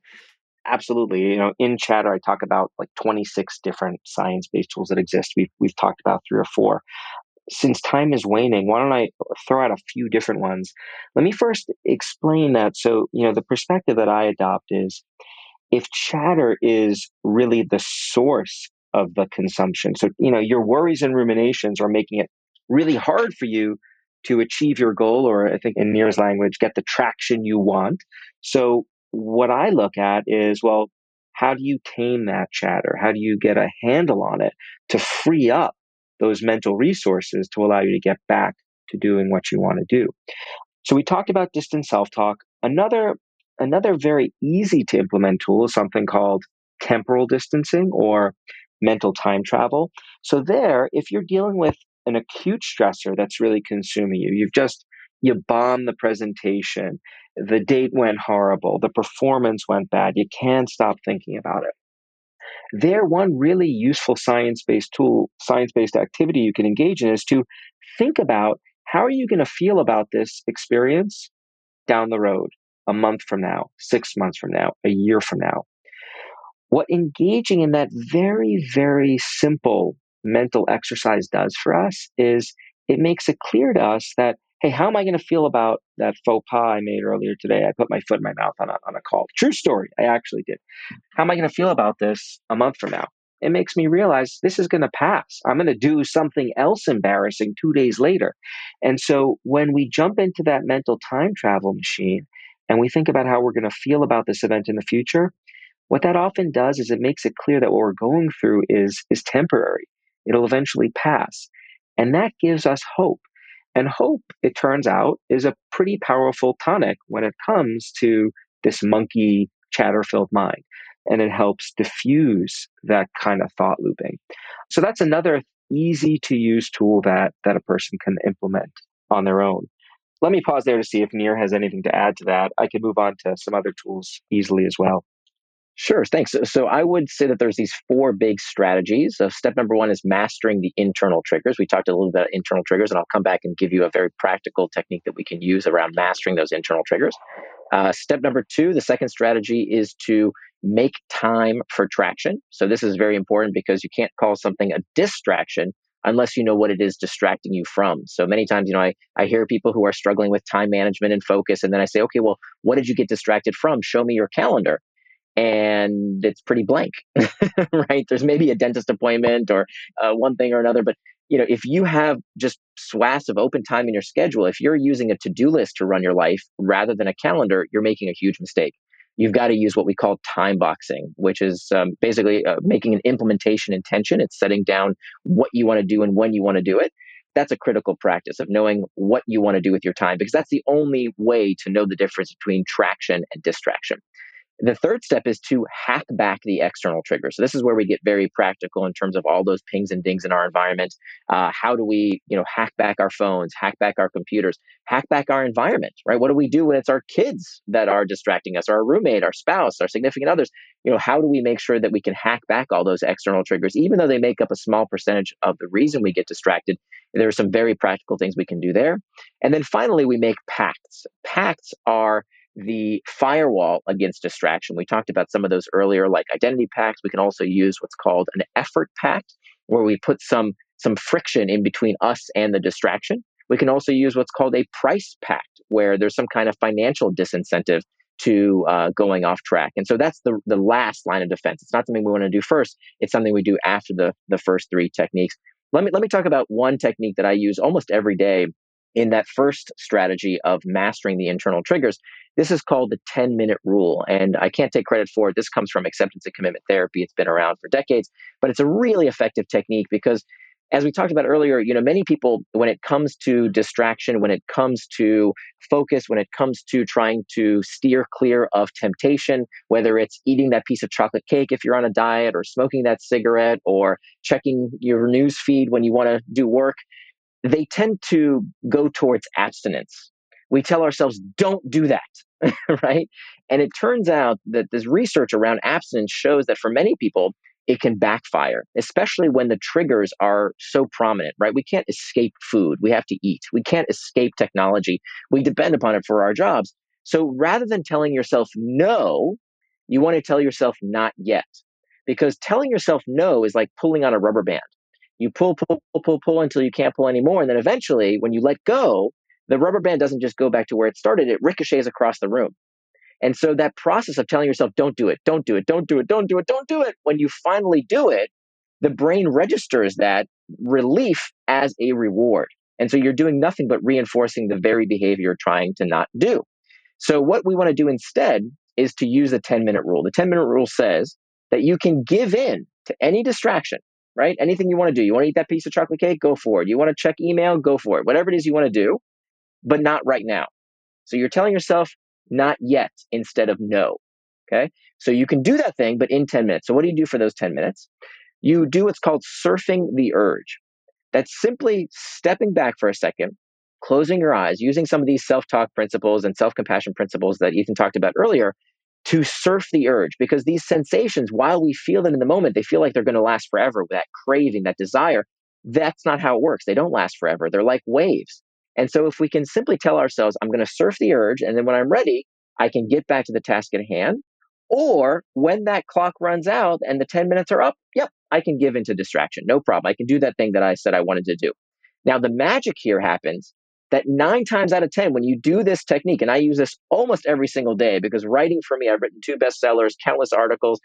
Absolutely. You know, in Chatter, I talk about like 26 different science based tools that exist. We've, we've talked about three or four since time is waning, why don't I throw out a few different ones? Let me first explain that. So, you know, the perspective that I adopt is if chatter is really the source of the consumption, so, you know, your worries and ruminations are making it really hard for you to achieve your goal, or I think in Nir's language, get the traction you want. So, what I look at is, well, how do you tame that chatter? How do you get a handle on it to free up those mental resources to allow you to get back to doing what you want to do. So we talked about distant self-talk. Another another very easy to implement tool is something called temporal distancing or mental time travel. So there, if you're dealing with an acute stressor that's really consuming you, you've just you bombed the presentation, the date went horrible, the performance went bad, you can't stop thinking about it. There, one really useful science based tool, science based activity you can engage in is to think about how are you going to feel about this experience down the road, a month from now, six months from now, a year from now. What engaging in that very, very simple mental exercise does for us is it makes it clear to us that hey, how am I going to feel about that faux pas I made earlier today? I put my foot in my mouth on a, on a call. True story. I actually did. How am I going to feel about this a month from now? It makes me realize this is going to pass. I'm going to do something else embarrassing two days later. And so when we jump into that mental time travel machine and we think about how we're going to feel about this event in the future, what that often does is it makes it clear that what we're going through is, is temporary. It'll eventually pass. And that gives us hope and hope, it turns out, is a pretty powerful tonic when it comes to this monkey chatter filled mind. And it helps diffuse that kind of thought looping. So that's another easy to use tool that, that a person can implement on their own. Let me pause there to see if Nir has anything to add to that. I could move on to some other tools easily as well. Sure, thanks. So, I would say that there's these four big strategies. So step number one is mastering the internal triggers. We talked a little bit about internal triggers, and I'll come back and give you a very practical technique that we can use around mastering those internal triggers. Uh, step number two, the second strategy is to make time for traction. So this is very important because you can't call something a distraction unless you know what it is distracting you from. So many times, you know, I, I hear people who are struggling with time management and focus, and then I say, okay, well, what did you get distracted from? Show me your calendar. And it's pretty blank, right? There's maybe a dentist appointment or uh, one thing or another, but you know, if you have just swaths of open time in your schedule, if you're using a to-do list to run your life rather than a calendar, you're making a huge mistake you've got to use what we call time boxing, which is um, basically uh, making an implementation intention. It's setting down what you want to do and when you want to do it. That's a critical practice of knowing what you want to do with your time because that's the only way to know the difference between traction and distraction. The third step is to hack back the external triggers. So this is where we get very practical in terms of all those pings and dings in our environment. Uh, how do we, you know, hack back our phones, hack back our computers, hack back our environment, right? What do we do when it's our kids that are distracting us, our roommate, our spouse, our significant others? You know, how do we make sure that we can hack back all those external triggers, even though they make up a small percentage of the reason we get distracted? There are some very practical things we can do there. And then finally, we make pacts. Pacts are the firewall against distraction. We talked about some of those earlier, like identity pacts. We can also use what's called an effort pact, where we put some some friction in between us and the distraction. We can also use what's called a price pact, where there's some kind of financial disincentive to uh, going off track. And so that's the the last line of defense. It's not something we want to do first. It's something we do after the the first three techniques. Let me let me talk about one technique that I use almost every day in that first strategy of mastering the internal triggers. This is called the 10 minute rule. And I can't take credit for it. This comes from acceptance and commitment therapy. It's been around for decades, but it's a really effective technique because as we talked about earlier, you know, many people, when it comes to distraction, when it comes to focus, when it comes to trying to steer clear of temptation, whether it's eating that piece of chocolate cake if you're on a diet, or smoking that cigarette, or checking your news feed when you want to do work, they tend to go towards abstinence. We tell ourselves, don't do that. right? And it turns out that this research around abstinence shows that for many people, it can backfire, especially when the triggers are so prominent, right? We can't escape food. We have to eat. We can't escape technology. We depend upon it for our jobs. So rather than telling yourself no, you want to tell yourself not yet. Because telling yourself no is like pulling on a rubber band. You pull, pull, pull, pull, pull until you can't pull anymore. And then eventually, when you let go, the rubber band doesn't just go back to where it started, it ricochets across the room. And so that process of telling yourself, don't do it, don't do it, don't do it, don't do it, don't do it, when you finally do it, the brain registers that relief as a reward. And so you're doing nothing but reinforcing the very behavior you're trying to not do. So what we want to do instead is to use the 10 minute rule. The 10 minute rule says that you can give in to any distraction, right? Anything you want to do. You want to eat that piece of chocolate cake? Go for it. You want to check email? Go for it. Whatever it is you want to do but not right now. So you're telling yourself not yet instead of no. Okay. So you can do that thing, but in 10 minutes. So what do you do for those 10 minutes? You do what's called surfing the urge. That's simply stepping back for a second, closing your eyes, using some of these self talk principles and self compassion principles that Ethan talked about earlier to surf the urge because these sensations, while we feel them in the moment, they feel like they're going to last forever. That craving, that desire, that's not how it works. They don't last forever. They're like waves. And so if we can simply tell ourselves, I'm going to surf the urge, and then when I'm ready, I can get back to the task at hand. Or when that clock runs out and the 10 minutes are up, yep, I can give into distraction. No problem. I can do that thing that I said I wanted to do. Now, the magic here happens that nine times out of 10, when you do this technique, and I use this almost every single day because writing for me, I've written two bestsellers, countless articles,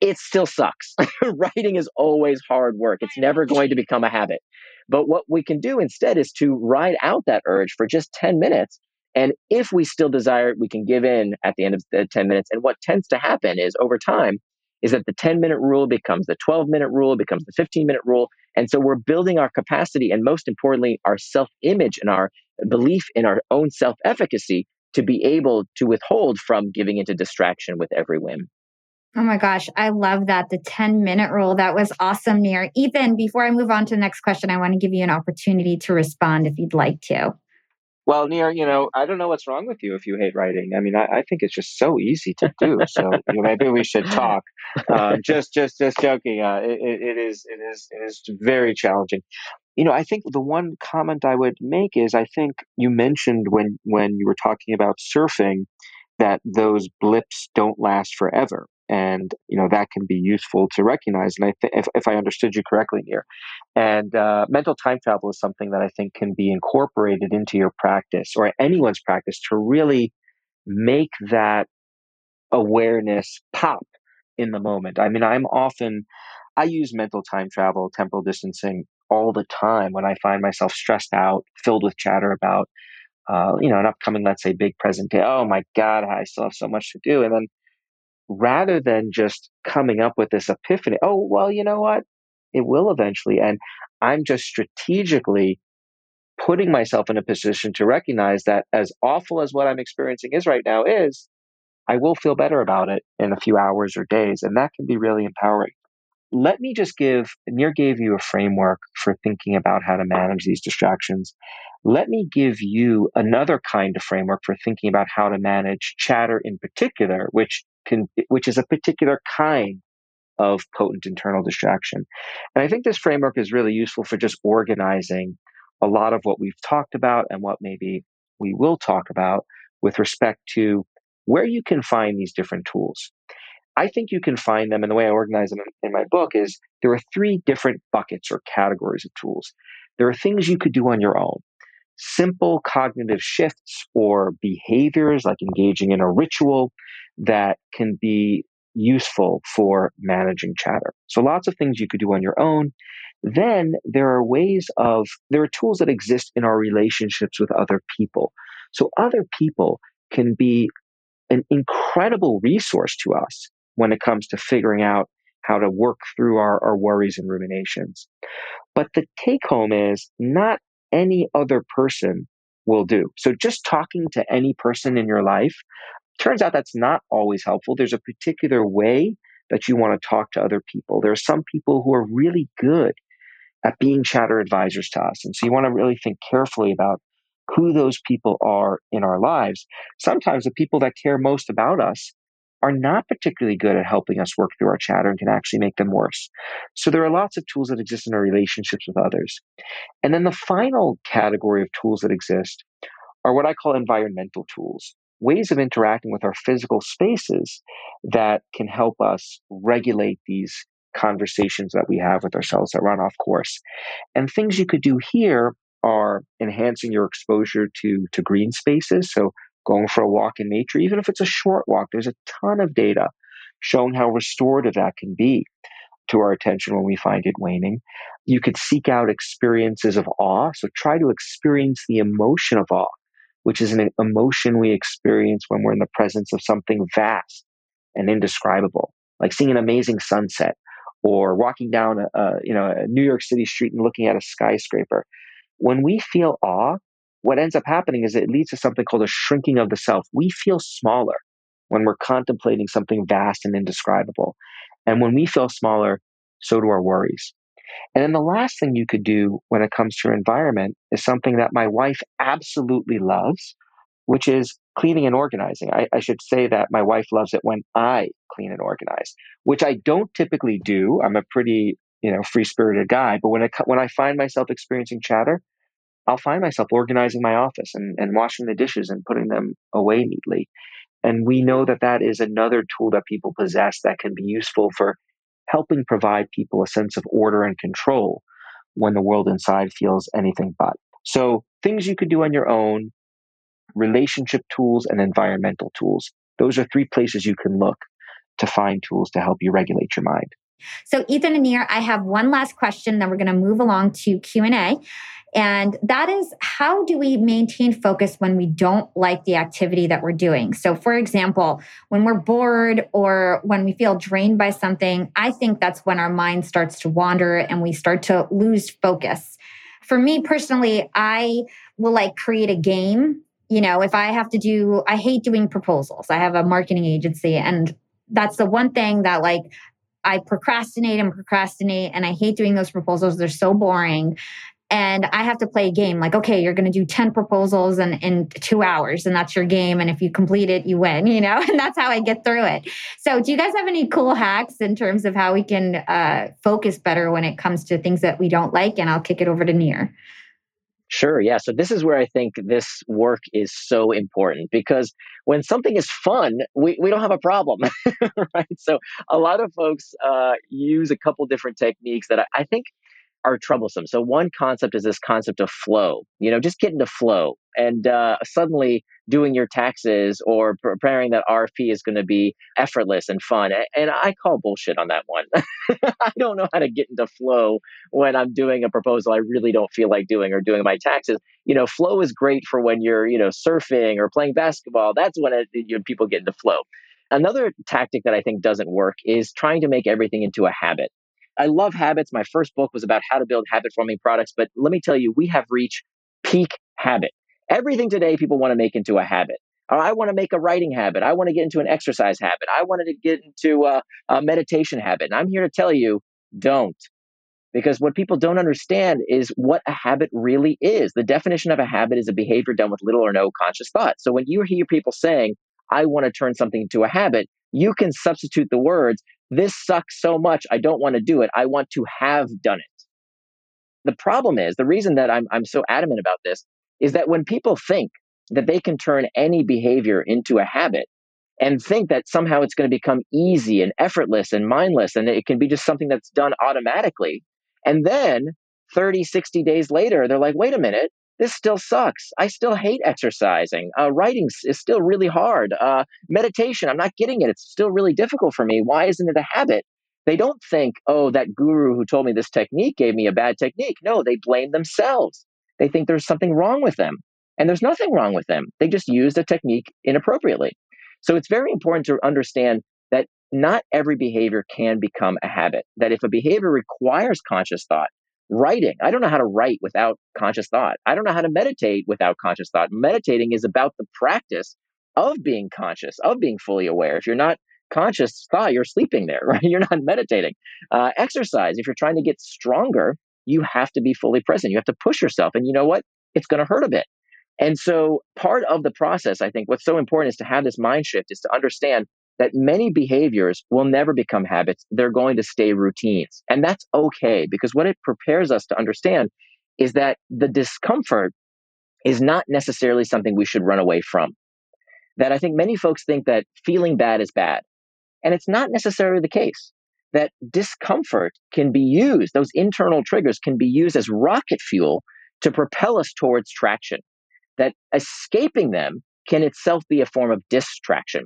it still sucks. Writing is always hard work. It's never going to become a habit. But what we can do instead is to ride out that urge for just 10 minutes. And if we still desire it, we can give in at the end of the 10 minutes. And what tends to happen is over time, is that the 10 minute rule becomes the 12 minute rule, becomes the 15 minute rule. And so we're building our capacity and most importantly, our self image and our belief in our own self efficacy to be able to withhold from giving into distraction with every whim. Oh my gosh, I love that. The 10 minute rule. That was awesome, Nir. Ethan, before I move on to the next question, I want to give you an opportunity to respond if you'd like to. Well, Nir, you know, I don't know what's wrong with you if you hate writing. I mean, I, I think it's just so easy to do. So you know, maybe we should talk. Um, just, just, just joking. Uh, it, it is, it is, it is very challenging. You know, I think the one comment I would make is I think you mentioned when when you were talking about surfing that those blips don't last forever. And you know that can be useful to recognize. And I think if, if I understood you correctly here, and uh, mental time travel is something that I think can be incorporated into your practice or anyone's practice to really make that awareness pop in the moment. I mean, I'm often I use mental time travel, temporal distancing all the time when I find myself stressed out, filled with chatter about, uh, you know, an upcoming, let's say, big presentation. Oh my God, I still have so much to do. And then rather than just coming up with this epiphany, oh, well, you know what? It will eventually. And I'm just strategically putting myself in a position to recognize that as awful as what I'm experiencing is right now is, I will feel better about it in a few hours or days. And that can be really empowering. Let me just give, Nir gave you a framework for thinking about how to manage these distractions. Let me give you another kind of framework for thinking about how to manage chatter in particular, which can, which is a particular kind of potent internal distraction. And I think this framework is really useful for just organizing a lot of what we've talked about and what maybe we will talk about with respect to where you can find these different tools. I think you can find them, and the way I organize them in my book is there are three different buckets or categories of tools. There are things you could do on your own, simple cognitive shifts or behaviors like engaging in a ritual that can be useful for managing chatter. So lots of things you could do on your own. Then there are ways of, there are tools that exist in our relationships with other people. So other people can be an incredible resource to us when it comes to figuring out how to work through our, our worries and ruminations. But the take home is not any other person will do. So just talking to any person in your life turns out that's not always helpful. There's a particular way that you want to talk to other people. There are some people who are really good at being chatter advisors to us. And so you want to really think carefully about who those people are in our lives. Sometimes the people that care most about us are not particularly good at helping us work through our chatter and can actually make them worse. So there are lots of tools that exist in our relationships with others. And then the final category of tools that exist are what I call environmental tools, ways of interacting with our physical spaces that can help us regulate these conversations that we have with ourselves that run off course. And things you could do here are enhancing your exposure to, to green spaces. So going for a walk in nature, even if it's a short walk, there's a ton of data showing how restorative that can be to our attention when we find it waning. You could seek out experiences of awe. So try to experience the emotion of awe, which is an emotion we experience when we're in the presence of something vast and indescribable, like seeing an amazing sunset or walking down a, a you know a New York City street and looking at a skyscraper. When we feel awe, what ends up happening is it leads to something called a shrinking of the self. We feel smaller when we're contemplating something vast and indescribable. And when we feel smaller, so do our worries. And then the last thing you could do when it comes to your environment is something that my wife absolutely loves, which is cleaning and organizing. I, I, should say that my wife loves it when I clean and organize, which I don't typically do. I'm a pretty, you know, free spirited guy. But when I, when I find myself experiencing chatter, I'll find myself organizing my office and, and washing the dishes and putting them away neatly. And we know that that is another tool that people possess that can be useful for helping provide people a sense of order and control when the world inside feels anything but. So, things you could do on your own, relationship tools, and environmental tools. Those are three places you can look to find tools to help you regulate your mind. So, Ethan and Nir, I have one last question, then we're going to move along to Q&A. And that is how do we maintain focus when we don't like the activity that we're doing? So, for example, when we're bored or when we feel drained by something, I think that's when our mind starts to wander and we start to lose focus. For me personally, I will like create a game. You know, if I have to do, I hate doing proposals. I have a marketing agency, and that's the one thing that like I procrastinate and procrastinate, and I hate doing those proposals. They're so boring and I have to play a game like, okay, you're going to do 10 proposals in, in two hours, and that's your game. And if you complete it, you win, you know, and that's how I get through it. So, do you guys have any cool hacks in terms of how we can uh, focus better when it comes to things that we don't like? And I'll kick it over to Nir. Sure. Yeah. So this is where I think this work is so important because when something is fun, we, we don't have a problem, right? So a lot of folks uh, use a couple different techniques that I, I think are troublesome. So one concept is this concept of flow. You know, just get into flow, and uh, suddenly doing your taxes or preparing that RFP is going to be effortless and fun. And I call bullshit on that one. I don't know how to get into flow when I'm doing a proposal I really don't feel like doing or doing my taxes. You know, flow is great for when you're you know surfing or playing basketball. That's when it, you know, people get into flow. Another tactic that I think doesn't work is trying to make everything into a habit. I love habits. My first book was about how to build habit forming products. But let me tell you, we have reached peak habit. Everything today people want to make into a habit. Uh, I want to make a writing habit. I want to get into an exercise habit. I wanted to get into a, a meditation habit. And I'm here to tell you, don't. Because what people don't understand is what a habit really is. The definition of a habit is a behavior done with little or no conscious thought. So when you hear people saying, I want to turn something into a habit, you can substitute the words this sucks so much, I don't want to do it. I want to have done it. The problem is, the reason that I'm, I'm so adamant about this is that when people think that they can turn any behavior into a habit and think that somehow it's going to become easy and effortless and mindless and it can be just something that's done automatically, and then 30, 60 days later, they're like, wait a minute, this still sucks. I still hate exercising. Uh, writing is still really hard. Uh, meditation, I'm not getting it. It's still really difficult for me. Why isn't it a habit? They don't think, oh, that guru who told me this technique gave me a bad technique. No, they blame themselves. They think there's something wrong with them. And there's nothing wrong with them. They just used a technique inappropriately. So it's very important to understand that not every behavior can become a habit. That if a behavior requires conscious thought, writing. I don't know how to write without conscious thought. I don't know how to meditate without conscious thought. Meditating is about the practice of being conscious, of being fully aware. If you're not conscious thought, you're sleeping there, right? You're not meditating. Uh, exercise, if you're trying to get stronger, you have to be fully present. You have to push yourself. And you know what? It's going to hurt a bit. And so part of the process, I think what's so important is to have this mind shift, is to understand that many behaviors will never become habits. They're going to stay routines. And that's okay because what it prepares us to understand is that the discomfort is not necessarily something we should run away from. That I think many folks think that feeling bad is bad. And it's not necessarily the case. That discomfort can be used, those internal triggers can be used as rocket fuel to propel us towards traction. That escaping them can itself be a form of distraction.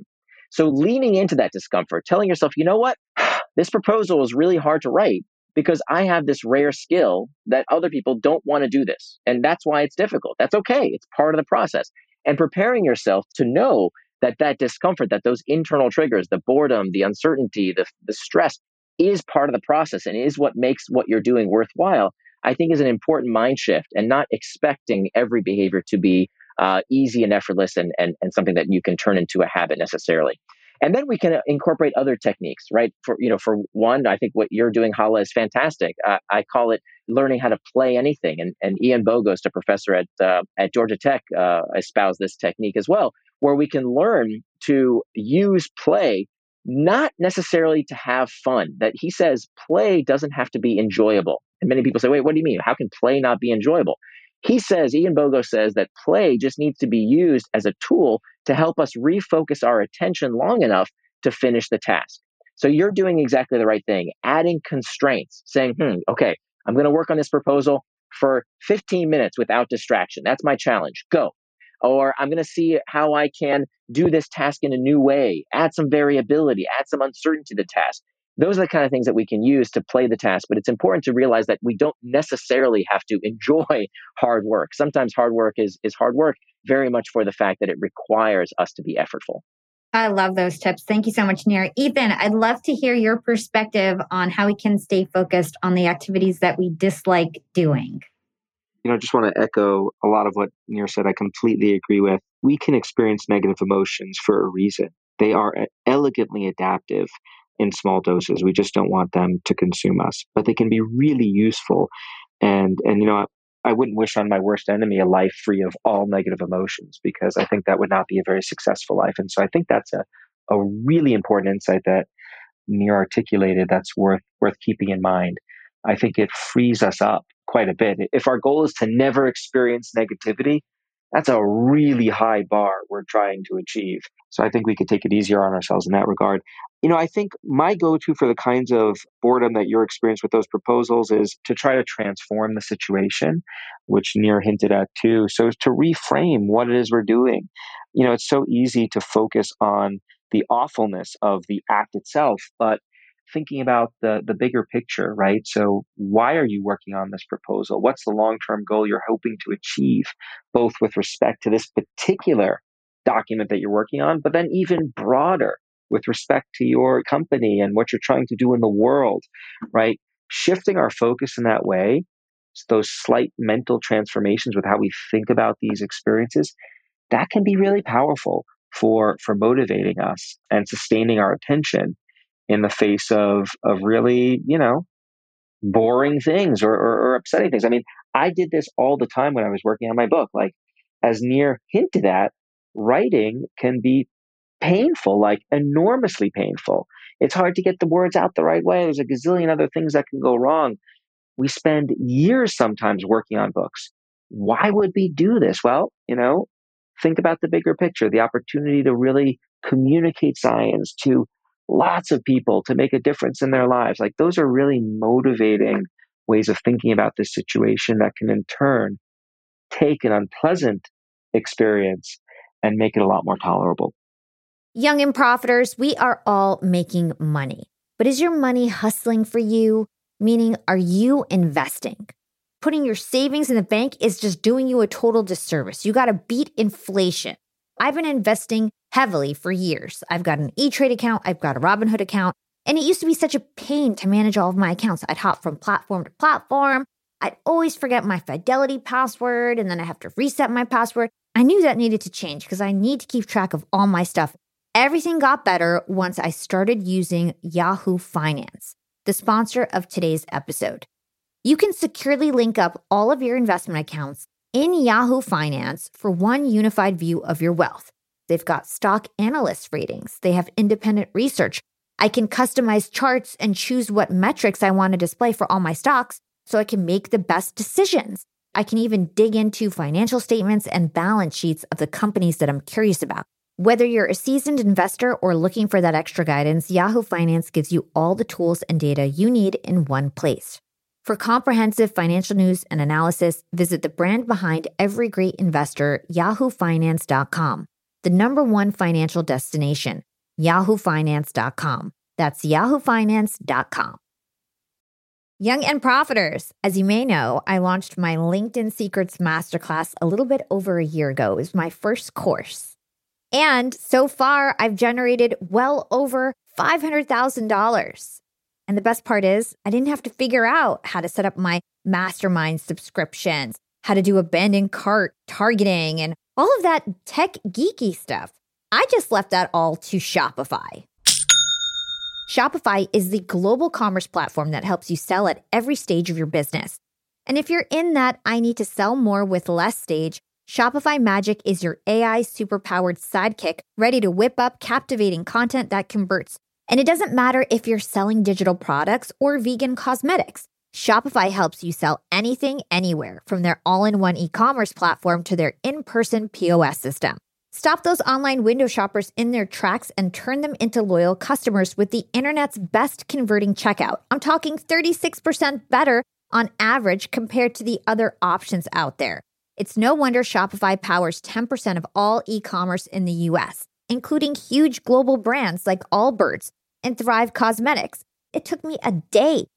So leaning into that discomfort, telling yourself, you know what? This proposal is really hard to write because I have this rare skill that other people don't want to do this. And that's why it's difficult. That's okay. It's part of the process. And preparing yourself to know that that discomfort, that those internal triggers, the boredom, the uncertainty, the, the stress is part of the process and is what makes what you're doing worthwhile, I think is an important mind shift and not expecting every behavior to be uh, easy and effortless and, and, and something that you can turn into a habit necessarily. And then we can incorporate other techniques, right? For you know, for one, I think what you're doing, Hala, is fantastic. Uh, I call it learning how to play anything. And, and Ian Bogost, a professor at uh, at Georgia Tech, uh, espoused this technique as well, where we can learn to use play not necessarily to have fun. That he says play doesn't have to be enjoyable. And many people say, wait, what do you mean? How can play not be enjoyable? He says, Ian Bogost says that play just needs to be used as a tool to help us refocus our attention long enough to finish the task. So you're doing exactly the right thing, adding constraints, saying, hmm, okay, I'm going to work on this proposal for 15 minutes without distraction. That's my challenge. Go. Or I'm going to see how I can do this task in a new way, add some variability, add some uncertainty to the task those are the kind of things that we can use to play the task. But it's important to realize that we don't necessarily have to enjoy hard work. Sometimes hard work is, is hard work very much for the fact that it requires us to be effortful. I love those tips. Thank you so much, Nir. Ethan, I'd love to hear your perspective on how we can stay focused on the activities that we dislike doing. You know, I just want to echo a lot of what Nir said. I completely agree with. We can experience negative emotions for a reason. They are elegantly adaptive in small doses. We just don't want them to consume us, but they can be really useful. And and you know, I, wouldn't wish on my worst enemy a life free of all negative emotions because I think that would not be a very successful life. And so I think that's a a really important insight that Nir articulated that's worth worth keeping in mind. I think it frees us up quite a bit. If our goal is to never experience negativity, that's a really high bar we're trying to achieve. So I think we could take it easier on ourselves in that regard. You know, I think my go to for the kinds of boredom that you're experiencing with those proposals is to try to transform the situation, which Nir hinted at too. So to reframe what it is we're doing. You know, it's so easy to focus on the awfulness of the act itself, but thinking about the the bigger picture, right? So why are you working on this proposal? What's the long-term goal you're hoping to achieve both with respect to this particular document that you're working on, but then even broader with respect to your company and what you're trying to do in the world, right? Shifting our focus in that way, those slight mental transformations with how we think about these experiences, that can be really powerful for for motivating us and sustaining our attention in the face of of really you know boring things or, or, or upsetting things. I mean, I did this all the time when I was working on my book. Like as Nir hinted at, writing can be painful, like enormously painful. It's hard to get the words out the right way. There's a gazillion other things that can go wrong. We spend years sometimes working on books. Why would we do this? Well, you know, think about the bigger picture, the opportunity to really communicate science to lots of people to make a difference in their lives. Like those are really motivating ways of thinking about this situation that can in turn take an unpleasant experience and make it a lot more tolerable. Young and profiters, we are all making money. But is your money hustling for you? Meaning, are you investing? Putting your savings in the bank is just doing you a total disservice. You got to beat inflation. I've been investing heavily for years. I've got an E Trade account, I've got a Robinhood account, and it used to be such a pain to manage all of my accounts. I'd hop from platform to platform. I'd always forget my Fidelity password, and then I have to reset my password. I knew that needed to change because I need to keep track of all my stuff. Everything got better once I started using Yahoo Finance, the sponsor of today's episode. You can securely link up all of your investment accounts in Yahoo Finance for one unified view of your wealth. They've got stock analyst ratings, they have independent research. I can customize charts and choose what metrics I want to display for all my stocks so I can make the best decisions. I can even dig into financial statements and balance sheets of the companies that I'm curious about. Whether you're a seasoned investor or looking for that extra guidance, Yahoo Finance gives you all the tools and data you need in one place. For comprehensive financial news and analysis, visit the brand behind every great investor, yahoofinance.com the number one financial destination, yahoofinance.com. That's yahoofinance.com. Young and Profiters, as you may know, I launched my LinkedIn Secrets Masterclass a little bit over a year ago. It was my first course. And so far, I've generated well over $500,000. And the best part is, I didn't have to figure out how to set up my mastermind subscriptions, how to do abandoned cart targeting, and all of that tech geeky stuff. I just left that all to Shopify. Shopify is the global commerce platform that helps you sell at every stage of your business. And if you're in that I need to sell more with less stage, Shopify Magic is your AI superpowered sidekick ready to whip up captivating content that converts. And it doesn't matter if you're selling digital products or vegan cosmetics. Shopify helps you sell anything, anywhere, from their all in one e commerce platform to their in person POS system. Stop those online window shoppers in their tracks and turn them into loyal customers with the internet's best converting checkout. I'm talking 36% better on average compared to the other options out there. It's no wonder Shopify powers 10% of all e commerce in the US, including huge global brands like Allbirds and Thrive Causemetics. It took me a day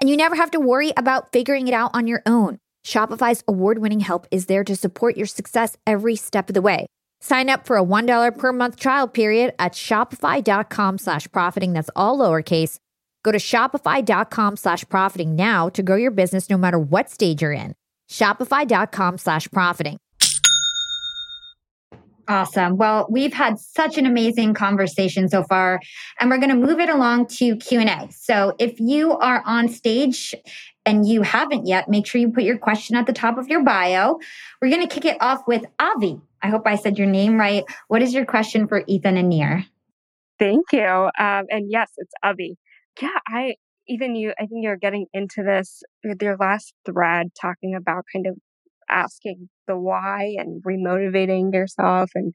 And you never have to worry about figuring it out on your own. Shopify's award winning help is there to support your success every step of the way. Sign up for a $1 per month trial period at shopify.com slash profiting. That's all lowercase. Go to shopify.com slash profiting now to grow your business no matter what stage you're in. Shopify.com slash profiting. Awesome. Well, we've had such an amazing conversation so far, and we're going to move it along to Q&A. So if you are on stage and you haven't yet, make sure you put your question at the top of your bio. We're going to kick it off with Avi. I hope I said your name right. What is your question for Ethan and Nir? Thank you. Um, and yes, it's Avi. Yeah, I Ethan, you I think you're getting into this with your last thread talking about kind of asking the why and remotivating yourself and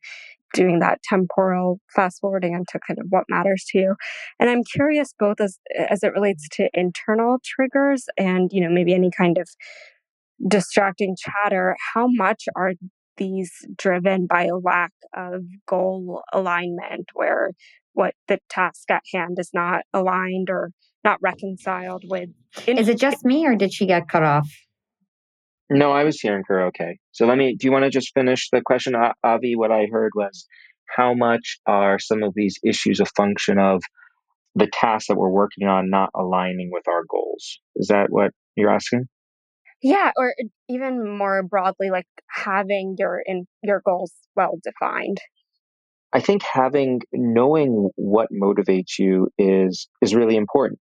doing that temporal fast forwarding into kind of what matters to you. And I'm curious both as as it relates to internal triggers and, you know, maybe any kind of distracting chatter, how much are these driven by a lack of goal alignment where what the task at hand is not aligned or not reconciled with. Is it just me or did she get cut off? No, I was hearing her okay. So let me, do you want to just finish the question, Avi? What I heard was how much are some of these issues a function of the tasks that we're working on not aligning with our goals? Is that what you're asking? Yeah, or uh, even more broadly, like having your in your goals well defined. I think having knowing what motivates you is is really important.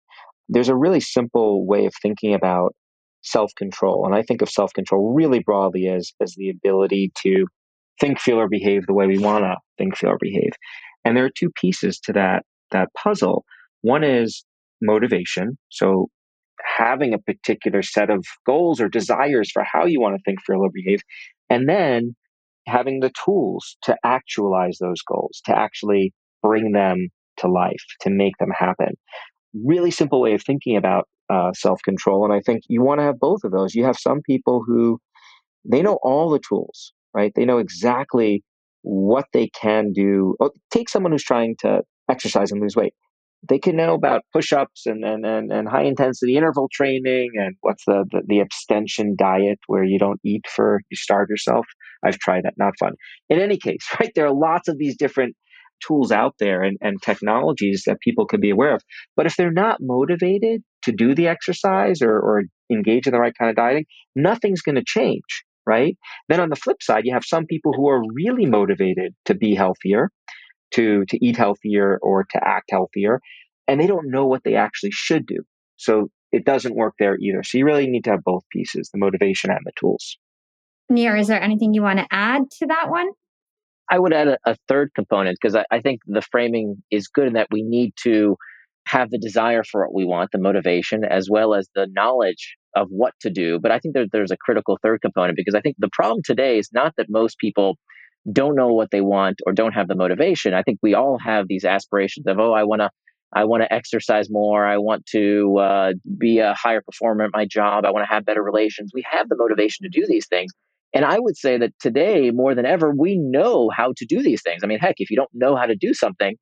There's a really simple way of thinking about self-control, and I think of self-control really broadly as as the ability to think, feel, or behave the way we want to think, feel, or behave. And there are two pieces to that that puzzle. One is motivation, so having a particular set of goals or desires for how you want to think, feel, or behave, and then having the tools to actualize those goals, to actually bring them to life, to make them happen. Really simple way of thinking about uh, self control. And I think you want to have both of those. You have some people who they know all the tools, right? They know exactly what they can do. Oh, take someone who's trying to exercise and lose weight they can know about push-ups and, and, and, and high intensity interval training and what's the, the, the abstention diet where you don't eat for you starve yourself i've tried that not fun in any case right there are lots of these different tools out there and, and technologies that people can be aware of but if they're not motivated to do the exercise or, or engage in the right kind of dieting nothing's going to change right? Then on the flip side you have some people who are really motivated to be healthier to to eat healthier or to act healthier and they don't know what they actually should do. So it doesn't work there either. So you really need to have both pieces the motivation and the tools. Nir, is there anything you want to add to that one? I would add a, a third component because I, I think the framing is good in that we need to have the desire for what we want the motivation as well as the knowledge of what to do but i think there, there's a critical third component because i think the problem today is not that most people don't know what they want or don't have the motivation. I think we all have these aspirations of, oh, I want to, I want to exercise more. I want to uh, be a higher performer at my job. I want to have better relations. We have the motivation to do these things. And I would say that today, more than ever, we know how to do these things. I mean, heck, if you don't know how to do something,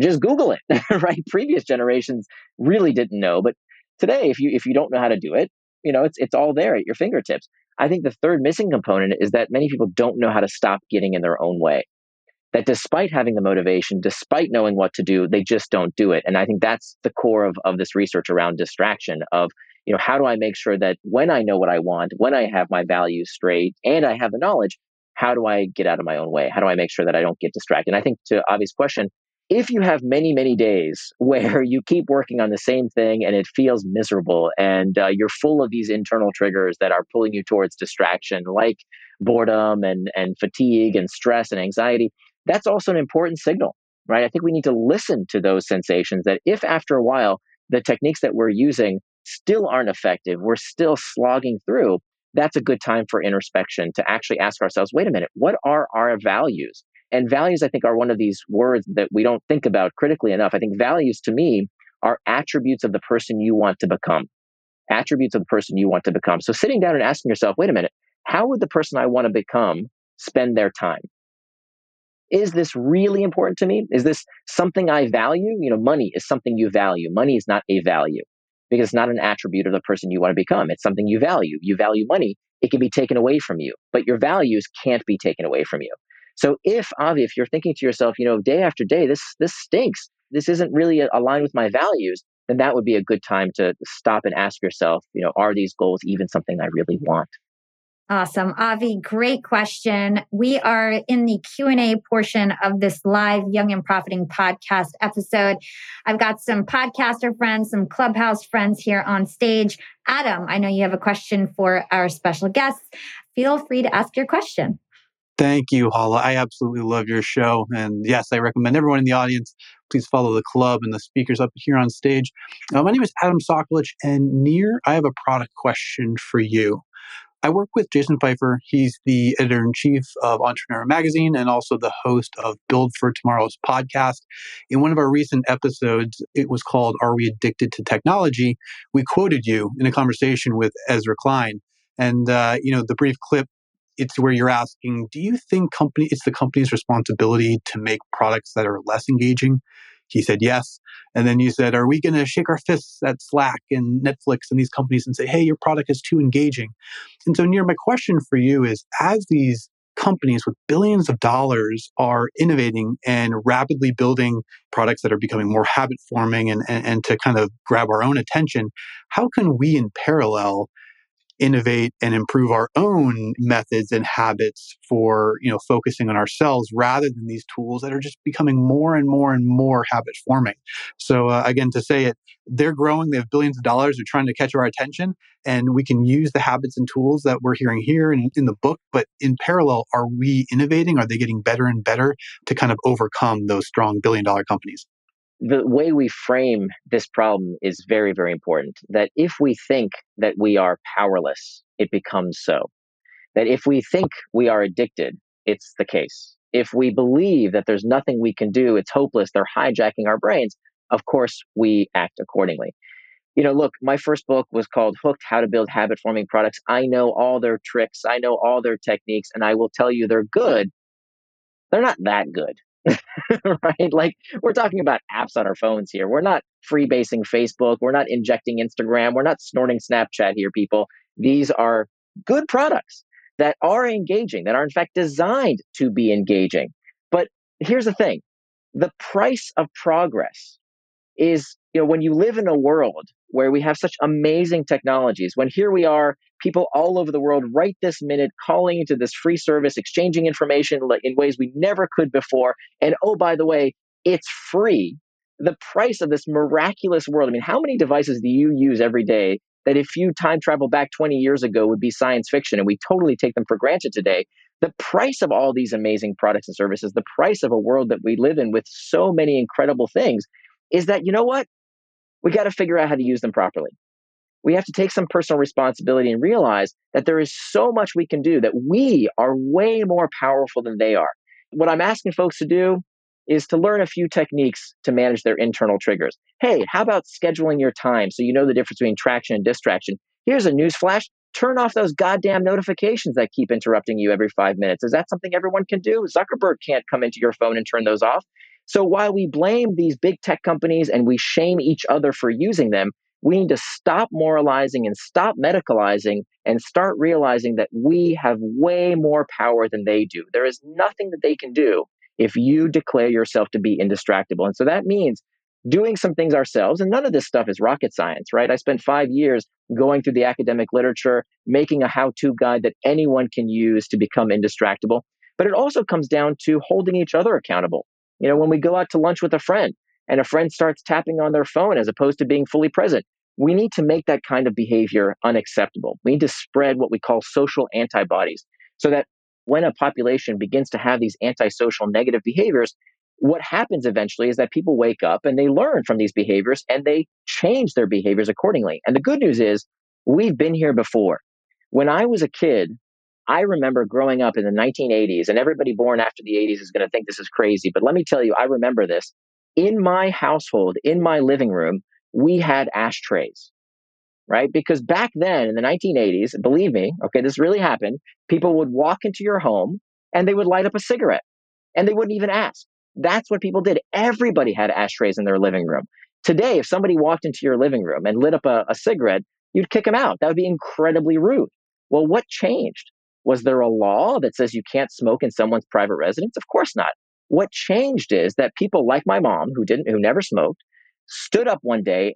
just Google it, right? Previous generations really didn't know, but today, if you if you don't know how to do it, you know, it's it's all there at your fingertips. I think the third missing component is that many people don't know how to stop getting in their own way. That despite having the motivation, despite knowing what to do, they just don't do it. And I think that's the core of, of this research around distraction of, you know, how do I make sure that when I know what I want, when I have my values straight and I have the knowledge, how do I get out of my own way? How do I make sure that I don't get distracted? And I think to Avi's question, if you have many, many days where you keep working on the same thing and it feels miserable and uh, you're full of these internal triggers that are pulling you towards distraction, like boredom and, and fatigue and stress and anxiety, that's also an important signal, right? I think we need to listen to those sensations that if after a while the techniques that we're using still aren't effective, we're still slogging through, that's a good time for introspection to actually ask ourselves wait a minute, what are our values? And values, I think, are one of these words that we don't think about critically enough. I think values to me are attributes of the person you want to become. Attributes of the person you want to become. So sitting down and asking yourself, wait a minute, how would the person I want to become spend their time? Is this really important to me? Is this something I value? You know, money is something you value. Money is not a value because it's not an attribute of the person you want to become. It's something you value. You value money, it can be taken away from you, but your values can't be taken away from you. So if Avi, if you're thinking to yourself, you know, day after day, this this stinks. This isn't really aligned with my values. Then that would be a good time to stop and ask yourself, you know, are these goals even something I really want? Awesome. Avi, great question. We are in the Q&A portion of this live Young and Profiting podcast episode. I've got some podcaster friends, some clubhouse friends here on stage. Adam, I know you have a question for our special guests. Feel free to ask your question. Thank you, Hala. I absolutely love your show. And yes, I recommend everyone in the audience, please follow the club and the speakers up here on stage. Uh, my name is Adam Sokolich, and Nir, I have a product question for you. I work with Jason Feifer. He's the editor in chief of Entrepreneur Magazine and also the host of Build for Tomorrow's podcast. In one of our recent episodes, it was called Are We Addicted to Technology? We quoted you in a conversation with Ezra Klein. And, uh, you know, the brief clip it's where you're asking, do you think company it's the company's responsibility to make products that are less engaging? He said yes. And then you said, are we going to shake our fists at Slack and Netflix and these companies and say, hey, your product is too engaging? And so, Nir my question for you is as these companies with billions of dollars are innovating and rapidly building products that are becoming more habit forming and, and, and to kind of grab our own attention, how can we in parallel innovate and improve our own methods and habits for you know focusing on ourselves rather than these tools that are just becoming more and more and more habit forming. So uh, again to say it they're growing they have billions of dollars they're trying to catch our attention and we can use the habits and tools that we're hearing here in, in the book but in parallel are we innovating? Are they getting better and better to kind of overcome those strong billion dollar companies the way we frame this problem is very, very important. That if we think that we are powerless, it becomes so. That if we think we are addicted, it's the case. If we believe that there's nothing we can do, it's hopeless, they're hijacking our brains, of course we act accordingly. You know, look, my first book was called Hooked How to Build Habit Forming Products. I know all their tricks, I know all their techniques, and I will tell you they're good. They're not that good. right? Like we're talking about apps on our phones here. We're not freebasing Facebook. We're not injecting Instagram. We're not snorting Snapchat here, people. These are good products that are engaging, that are in fact designed to be engaging. But here's the thing the price of progress is, you know, when you live in a world where we have such amazing technologies, when here we are, people all over the world right this minute calling into this free service, exchanging information in ways we never could before. And oh, by the way, it's free. The price of this miraculous world. I mean, how many devices do you use every day that if you time travel back 20 years ago would be science fiction and we totally take them for granted today? The price of all these amazing products and services, the price of a world that we live in with so many incredible things is that, you know what? We got to figure out how to use them properly. We have to take some personal responsibility and realize that there is so much we can do, that we are way more powerful than they are. What I'm asking folks to do is to learn a few techniques to manage their internal triggers. Hey, how about scheduling your time so you know the difference between traction and distraction? Here's a news flash. Turn off those goddamn notifications that keep interrupting you every five minutes. Is that something everyone can do? Zuckerberg can't come into your phone and turn those off. So while we blame these big tech companies and we shame each other for using them, we need to stop moralizing and stop medicalizing and start realizing that we have way more power than they do. There is nothing that they can do if you declare yourself to be indistractable. And so that means doing some things ourselves. And none of this stuff is rocket science, right? I spent five years going through the academic literature, making a how to guide that anyone can use to become indistractable. But it also comes down to holding each other accountable. You know, when we go out to lunch with a friend and a friend starts tapping on their phone as opposed to being fully present, we need to make that kind of behavior unacceptable. We need to spread what we call social antibodies so that when a population begins to have these antisocial negative behaviors, what happens eventually is that people wake up and they learn from these behaviors and they change their behaviors accordingly. And the good news is we've been here before. When I was a kid, I remember growing up in the 1980s, and everybody born after the 80s is going to think this is crazy, but let me tell you, I remember this. In my household, in my living room, we had ashtrays, right? Because back then in the 1980s, believe me, okay, this really happened. People would walk into your home and they would light up a cigarette and they wouldn't even ask. That's what people did. Everybody had ashtrays in their living room. Today, if somebody walked into your living room and lit up a, a cigarette, you'd kick them out. That would be incredibly rude. Well, what changed? Was there a law that says you can't smoke in someone's private residence? Of course not. What changed is that people like my mom, who didn't, who never smoked, stood up one day,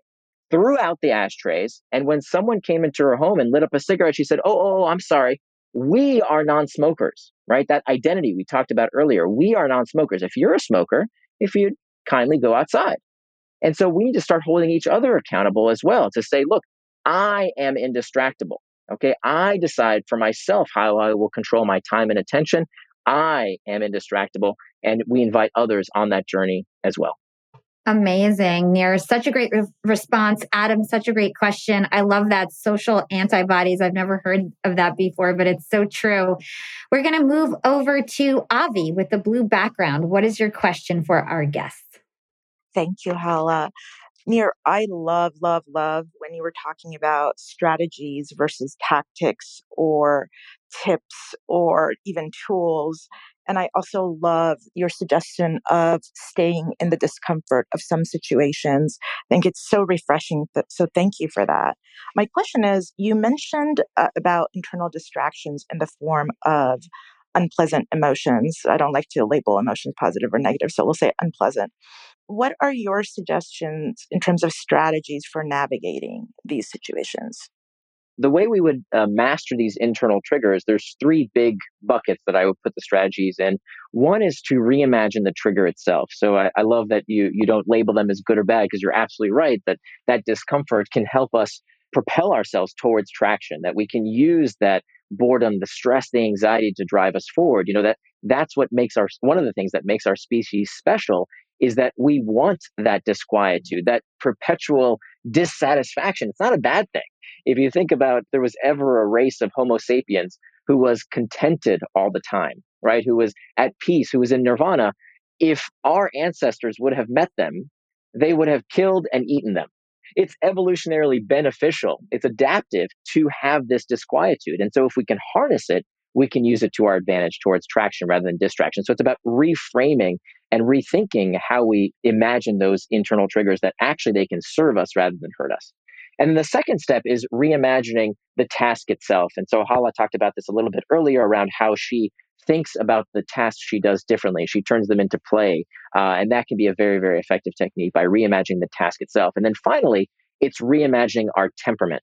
threw out the ashtrays, and when someone came into her home and lit up a cigarette, she said, "Oh, oh, oh I'm sorry. we are non-smokers, right? That identity we talked about earlier. We are non-smokers. If you're a smoker, if you kindly go outside. And so we need to start holding each other accountable as well to say, look, I am indistractable. Okay. I decide for myself how I will control my time and attention. I am indistractable. And we invite others on that journey as well. Amazing. Nir, such a great re- response. Adam, such a great question. I love that social antibodies. I've never heard of that before, but it's so true. We're going to move over to Avi with the blue background. What is your question for our guests? Thank you, Hala. Nir, I love, love, love when you were talking about strategies versus tactics or tips or even tools. And I also love your suggestion of staying in the discomfort of some situations. I think it's so refreshing. so thank you for that. My question is you mentioned uh, about internal distractions in the form of unpleasant emotions. I don't like to label emotions positive or negative, so we'll say unpleasant. What are your suggestions in terms of strategies for navigating these situations? The way we would uh, master these internal triggers, there's three big buckets that I would put the strategies in. One is to reimagine the trigger itself. So I, I love that you you don't label them as good or bad because you're absolutely right that that discomfort can help us propel ourselves towards traction. That we can use that boredom, the stress, the anxiety to drive us forward. You know that that's what makes our one of the things that makes our species special is that we want that mm-hmm. disquietude, that perpetual dissatisfaction. It's not a bad thing if you think about there was ever a race of Homo sapiens who was contented all the time, right? Who was at peace, who was in nirvana, if our ancestors would have met them, they would have killed and eaten them. It's evolutionarily beneficial, it's adaptive to have this disquietude. And so if we can harness it, we can use it to our advantage towards traction rather than distraction. So it's about reframing and rethinking how we imagine those internal triggers that actually they can serve us rather than hurt us. And the second step is reimagining the task itself. And so Hala talked about this a little bit earlier around how she thinks about the tasks she does differently. She turns them into play. Uh, and that can be a very, very effective technique by reimagining the task itself. And then finally, it's reimagining our temperament.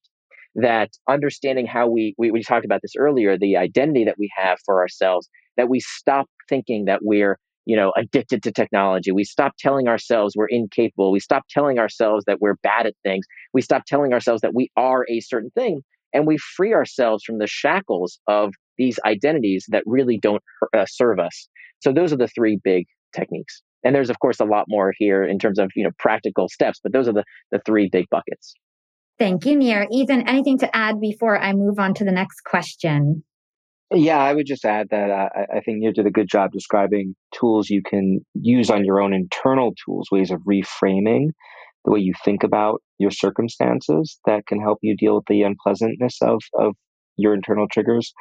That understanding how we, we, we talked about this earlier, the identity that we have for ourselves, that we stop thinking that we're you know, addicted to technology. We stop telling ourselves we're incapable. We stop telling ourselves that we're bad at things. We stop telling ourselves that we are a certain thing. And we free ourselves from the shackles of these identities that really don't uh, serve us. So those are the three big techniques. And there's of course a lot more here in terms of you know practical steps, but those are the the three big buckets. Thank you, Nir. Ethan, anything to add before I move on to the next question? Yeah, I would just add that uh, I think you did a good job describing tools you can use on your own internal tools, ways of reframing the way you think about your circumstances that can help you deal with the unpleasantness of, of your internal triggers.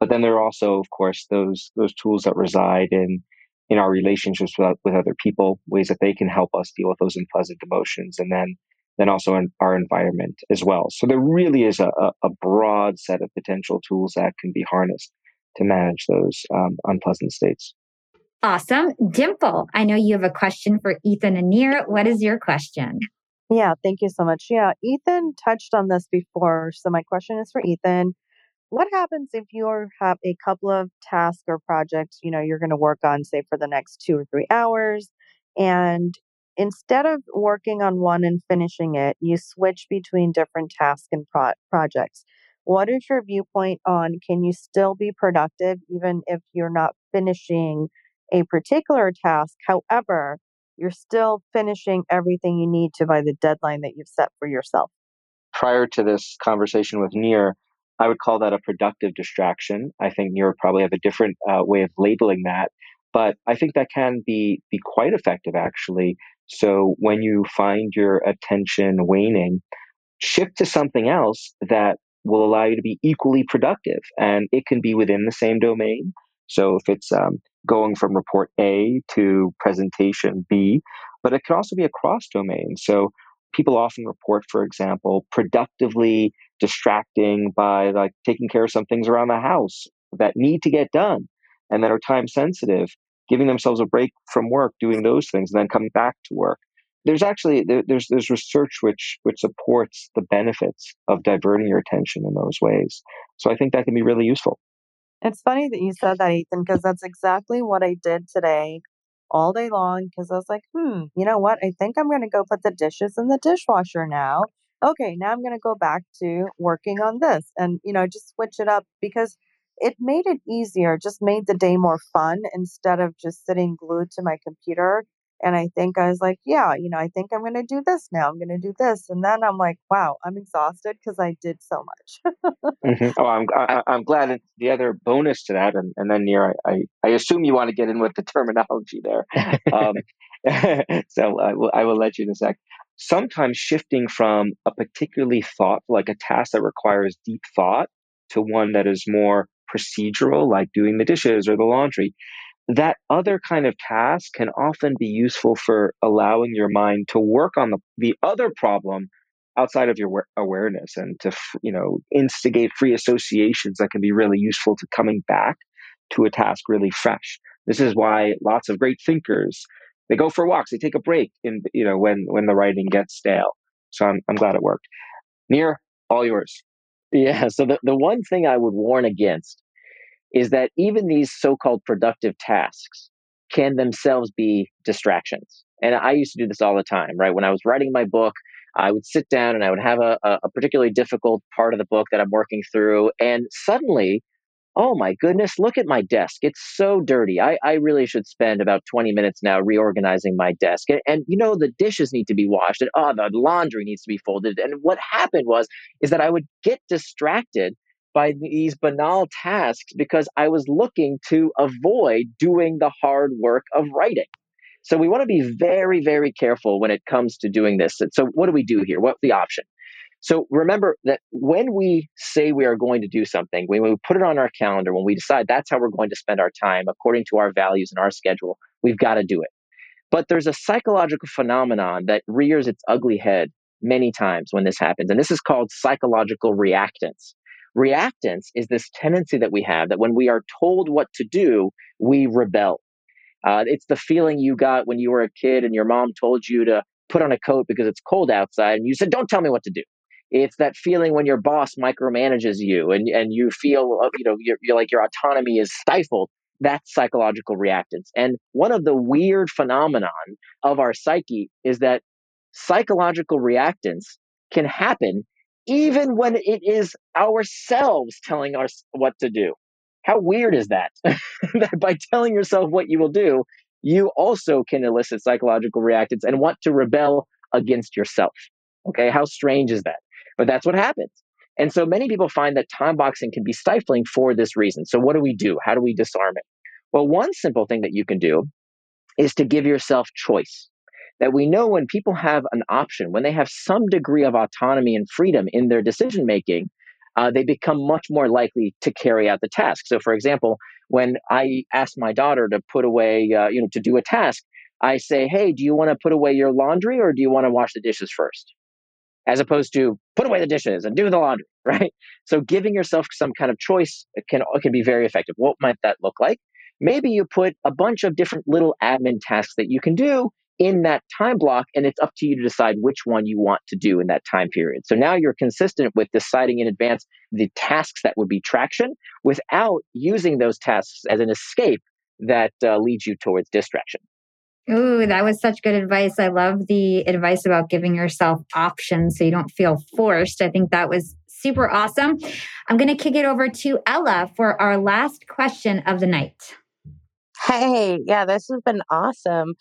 But then there are also, of course, those those tools that reside in in our relationships with, with other people, ways that they can help us deal with those unpleasant emotions, and then then also in our environment as well. So there really is a, a broad set of potential tools that can be harnessed to manage those um, unpleasant states. Awesome. Dimple, I know you have a question for Ethan and Nir. What is your question? Yeah, thank you so much. Yeah, Ethan touched on this before. So my question is for Ethan. What happens if you have a couple of tasks or projects, you know, you're going to work on, say, for the next two or three hours, and instead of working on one and finishing it, you switch between different tasks and pro- projects. What is your viewpoint on can you still be productive even if you're not finishing a particular task? However, you're still finishing everything you need to by the deadline that you've set for yourself. Prior to this conversation with Nir, I would call that a productive distraction. I think Nir would probably have a different uh, way of labeling that, but I think that can be be quite effective actually so when you find your attention waning, shift to something else that will allow you to be equally productive. And it can be within the same domain. So if it's um, going from report A to presentation B, but it can also be across domains. So people often report, for example, productively distracting by like taking care of some things around the house that need to get done and that are time sensitive giving themselves a break from work, doing those things, and then coming back to work. There's actually there's there's research which which supports the benefits of diverting your attention in those ways. So I think that can be really useful. It's funny that you said that, Ethan, because that's exactly what I did today all day long. Because I was like, hmm, you know what? I think I'm going to go put the dishes in the dishwasher now. Okay, now I'm going to go back to working on this and, you know, just switch it up because it made it easier, just made the day more fun instead of just sitting glued to my computer. And I think I was like, yeah, you know, I think I'm going to do this now. I'm going to do this. And then I'm like, wow, I'm exhausted because I did so much. hmm Oh, I'm I, I'm glad. The other bonus to that, and, and then Nir, I, I, I assume you want to get in with the terminology there. Um, so I will I will let you in a sec. Sometimes shifting from a particularly thought, like a task that requires deep thought, to one that is more procedural, like doing the dishes or the laundry, that other kind of task can often be useful for allowing your mind to work on the, the other problem outside of your awareness and to you know instigate free associations that can be really useful to coming back to a task really fresh. This is why lots of great thinkers they go for walks they take a break in you know when when the writing gets stale. So i'm, I'm glad it worked. Nir all yours. Yeah so the, the one thing i would warn against is that even these so-called productive tasks can themselves be distractions and i used to do this all the time right when i was writing my book I would sit down and I would have a, a particularly difficult part of the book that I'm working through. And suddenly, oh my goodness, look at my desk. It's so dirty. I, I really should spend about 20 minutes now reorganizing my desk. And, and, you know, the dishes need to be washed and oh, the laundry needs to be folded. And what happened was, is that I would get distracted by these banal tasks because I was looking to avoid doing the hard work of writing. So we want to be very, very careful when it comes to doing this. So what do we do here? What's the option? So remember that when we say we are going to do something, when we put it on our calendar, when we decide that's how we're going to spend our time according to our values and our schedule, we've got to do it. But there's a psychological phenomenon that rears its ugly head many times when this happens. And this is called psychological reactance. Reactance is this tendency that we have that when we are told what to do, we rebel. Uh, it's the feeling you got when you were a kid and your mom told you to put on a coat because it's cold outside, and you said, "Don't tell me what to do." It's that feeling when your boss micromanages you and and you feel uh, you know you're, you're like your autonomy is stifled. That's psychological reactance. And one of the weird phenomenon of our psyche is that psychological reactance can happen even when it is ourselves telling us what to do. How weird is that? that by telling yourself what you will do, you also can elicit psychological reactance and want to rebel against yourself. Okay, how strange is that? But that's what happens. And so many people find that time boxing can be stifling for this reason. So, what do we do? How do we disarm it? Well, one simple thing that you can do is to give yourself choice. That we know when people have an option, when they have some degree of autonomy and freedom in their decision making, uh, they become much more likely to carry out the task. So, for example, when I ask my daughter to put away, uh, you know, to do a task, I say, "Hey, do you want to put away your laundry or do you want to wash the dishes first? As opposed to put away the dishes and do the laundry, right? So, giving yourself some kind of choice can can be very effective. What might that look like? Maybe you put a bunch of different little admin tasks that you can do in that time block, and it's up to you to decide which one you want to do in that time period. So now you're consistent with deciding in advance the tasks that would be traction without using those tasks as an escape that uh, leads you towards distraction. Ooh, that was such good advice. I love the advice about giving yourself options so you don't feel forced. I think that was super awesome. I'm going to kick it over to Ella for our last question of the night. Hey, yeah, this has been awesome.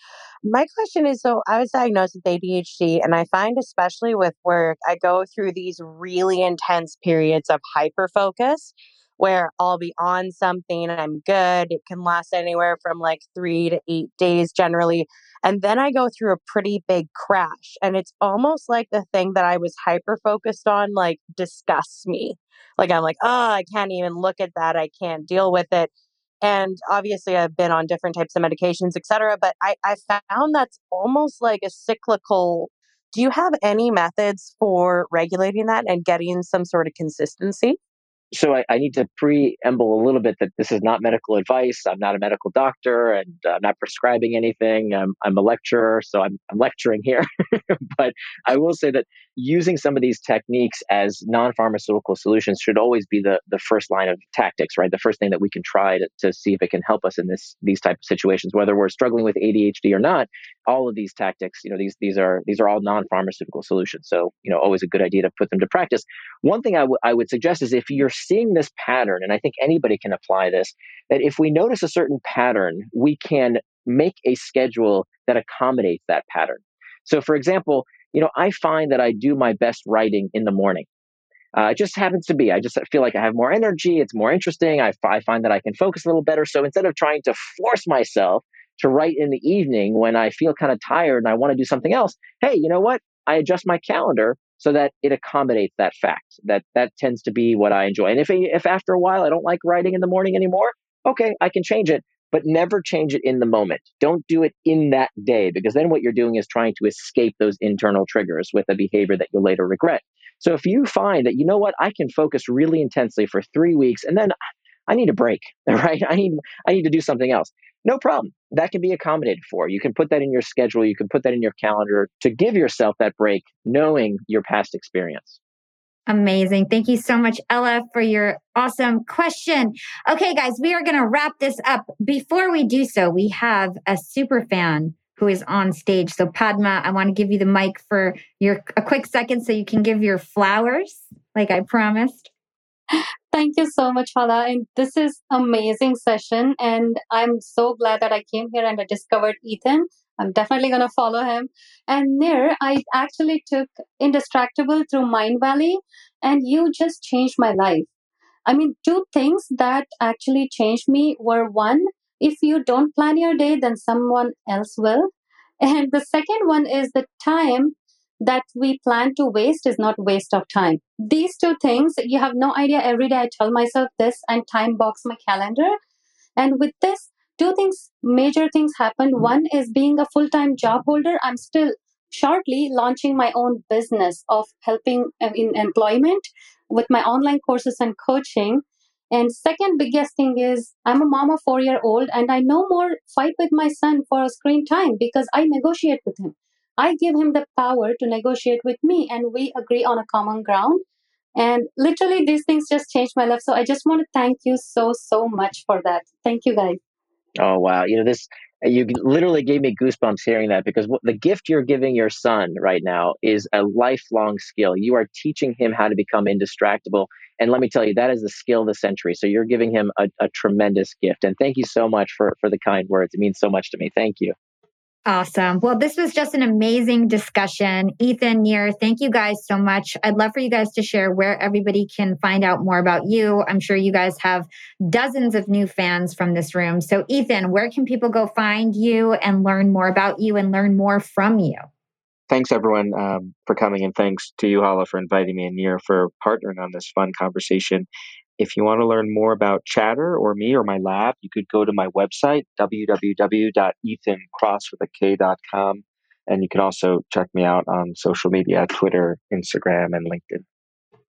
My question is so I was diagnosed with ADHD, and I find, especially with work, I go through these really intense periods of hyper focus where I'll be on something and I'm good. It can last anywhere from like three to eight days generally. And then I go through a pretty big crash. And it's almost like the thing that I was hyper focused on, like, disgusts me. Like, I'm like, oh, I can't even look at that. I can't deal with it and obviously i've been on different types of medications et cetera but I, I found that's almost like a cyclical do you have any methods for regulating that and getting some sort of consistency so I, I, need to preamble a little bit that this is not medical advice. I'm not a medical doctor and uh, I'm not prescribing anything. I'm, I'm a lecturer, so I'm, I'm lecturing here. but I will say that using some of these techniques as non-pharmaceutical solutions should always be the, the first line of tactics, right? The first thing that we can try to, to see if it can help us in this these type of situations, whether we're struggling with ADHD or not. All of these tactics, you know, these these are these are all non-pharmaceutical solutions. So, you know, always a good idea to put them to practice. One thing I, w- I would suggest is if you're seeing this pattern, and I think anybody can apply this, that if we notice a certain pattern, we can make a schedule that accommodates that pattern. So, for example, you know, I find that I do my best writing in the morning. Uh, it just happens to be. I just feel like I have more energy. It's more interesting. I, I find that I can focus a little better. So instead of trying to force myself to write in the evening when I feel kind of tired and I want to do something else, hey, you know what? I adjust my calendar so that it accommodates that fact. That that tends to be what I enjoy. And if if after a while I don't like writing in the morning anymore, okay, I can change it, but never change it in the moment. Don't do it in that day because then what you're doing is trying to escape those internal triggers with a behavior that you'll later regret. So if you find that you know what, I can focus really intensely for 3 weeks and then I need a break, right? I need I need to do something else no problem. That can be accommodated for. You can put that in your schedule, you can put that in your calendar to give yourself that break, knowing your past experience. Amazing. Thank you so much, Ella, for your awesome question. Okay, guys, we are going to wrap this up. Before we do so, we have a super fan who is on stage. So, Padma, I want to give you the mic for your a quick second so you can give your flowers, like I promised. Thank you so much, Hala. And this is amazing session. And I'm so glad that I came here and I discovered Ethan. I'm definitely going to follow him. And Nir, I actually took Indistractable through Mindvalley, and you just changed my life. I mean, two things that actually changed me were one, if you don't plan your day, then someone else will. And the second one is the time that we plan to waste is not waste of time. These two things, you have no idea. Every day I tell myself this and time box my calendar. And with this, two things, major things happened. One is being a full time job holder. I'm still shortly launching my own business of helping uh, in employment with my online courses and coaching. And second biggest thing is I'm a mom of four year old and I no more fight with my son for a screen time because I negotiate with him. I give him the power to negotiate with me and we agree on a common ground. And literally, these things just changed my life. So I just want to thank you so, so much for that. Thank you, guys. Oh, wow. You know, this, you literally gave me goosebumps hearing that because the gift you're giving your son right now is a lifelong skill. You are teaching him how to become indistractable. And let me tell you, that is the skill of the century. So you're giving him a, a tremendous gift. And thank you so much for, for the kind words. It means so much to me. Thank you. Awesome. Well, this was just an amazing discussion. Ethan, Nir, thank you guys so much. I'd love for you guys to share where everybody can find out more about you. I'm sure you guys have dozens of new fans from this room. So, Ethan, where can people go find you and learn more about you and learn more from you? Thanks, everyone, um, for coming, and thanks to you, Hala, for inviting me and Nir for partnering on this fun conversation. If you want to learn more about Chatter or me or my lab, you could go to my website, www.ethankross.com. And you can also check me out on social media Twitter, Instagram, and LinkedIn.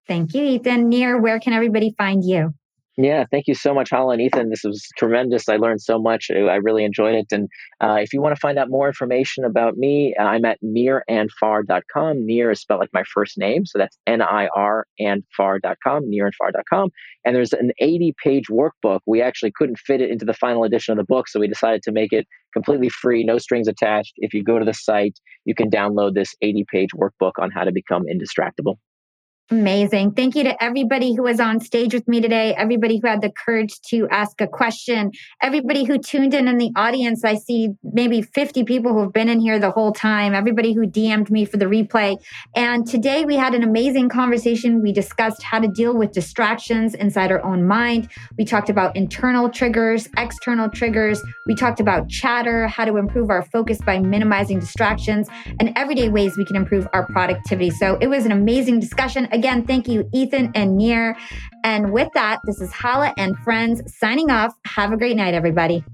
Thank you, Ethan. Nir, where can everybody find you? Yeah, thank you so much, Hala and Ethan. This was tremendous. I learned so much. I really enjoyed it. And uh, if you want to find out more information about me, uh, I'm at nirandfar.com. Nir is spelled like my first name. So that's N I R and far.com, nirandfar.com. And there's an 80 page workbook. We actually couldn't fit it into the final edition of the book. So we decided to make it completely free, no strings attached. If you go to the site, you can download this 80 page workbook on how to become indistractable. Amazing. Thank you to everybody who was on stage with me today, everybody who had the courage to ask a question, everybody who tuned in in the audience. I see maybe 50 people who have been in here the whole time, everybody who DM'd me for the replay. And today we had an amazing conversation. We discussed how to deal with distractions inside our own mind. We talked about internal triggers, external triggers. We talked about chatter, how to improve our focus by minimizing distractions, and everyday ways we can improve our productivity. So it was an amazing discussion. Again, thank you, Ethan and Nir. And with that, this is Hala and friends signing off. Have a great night, everybody.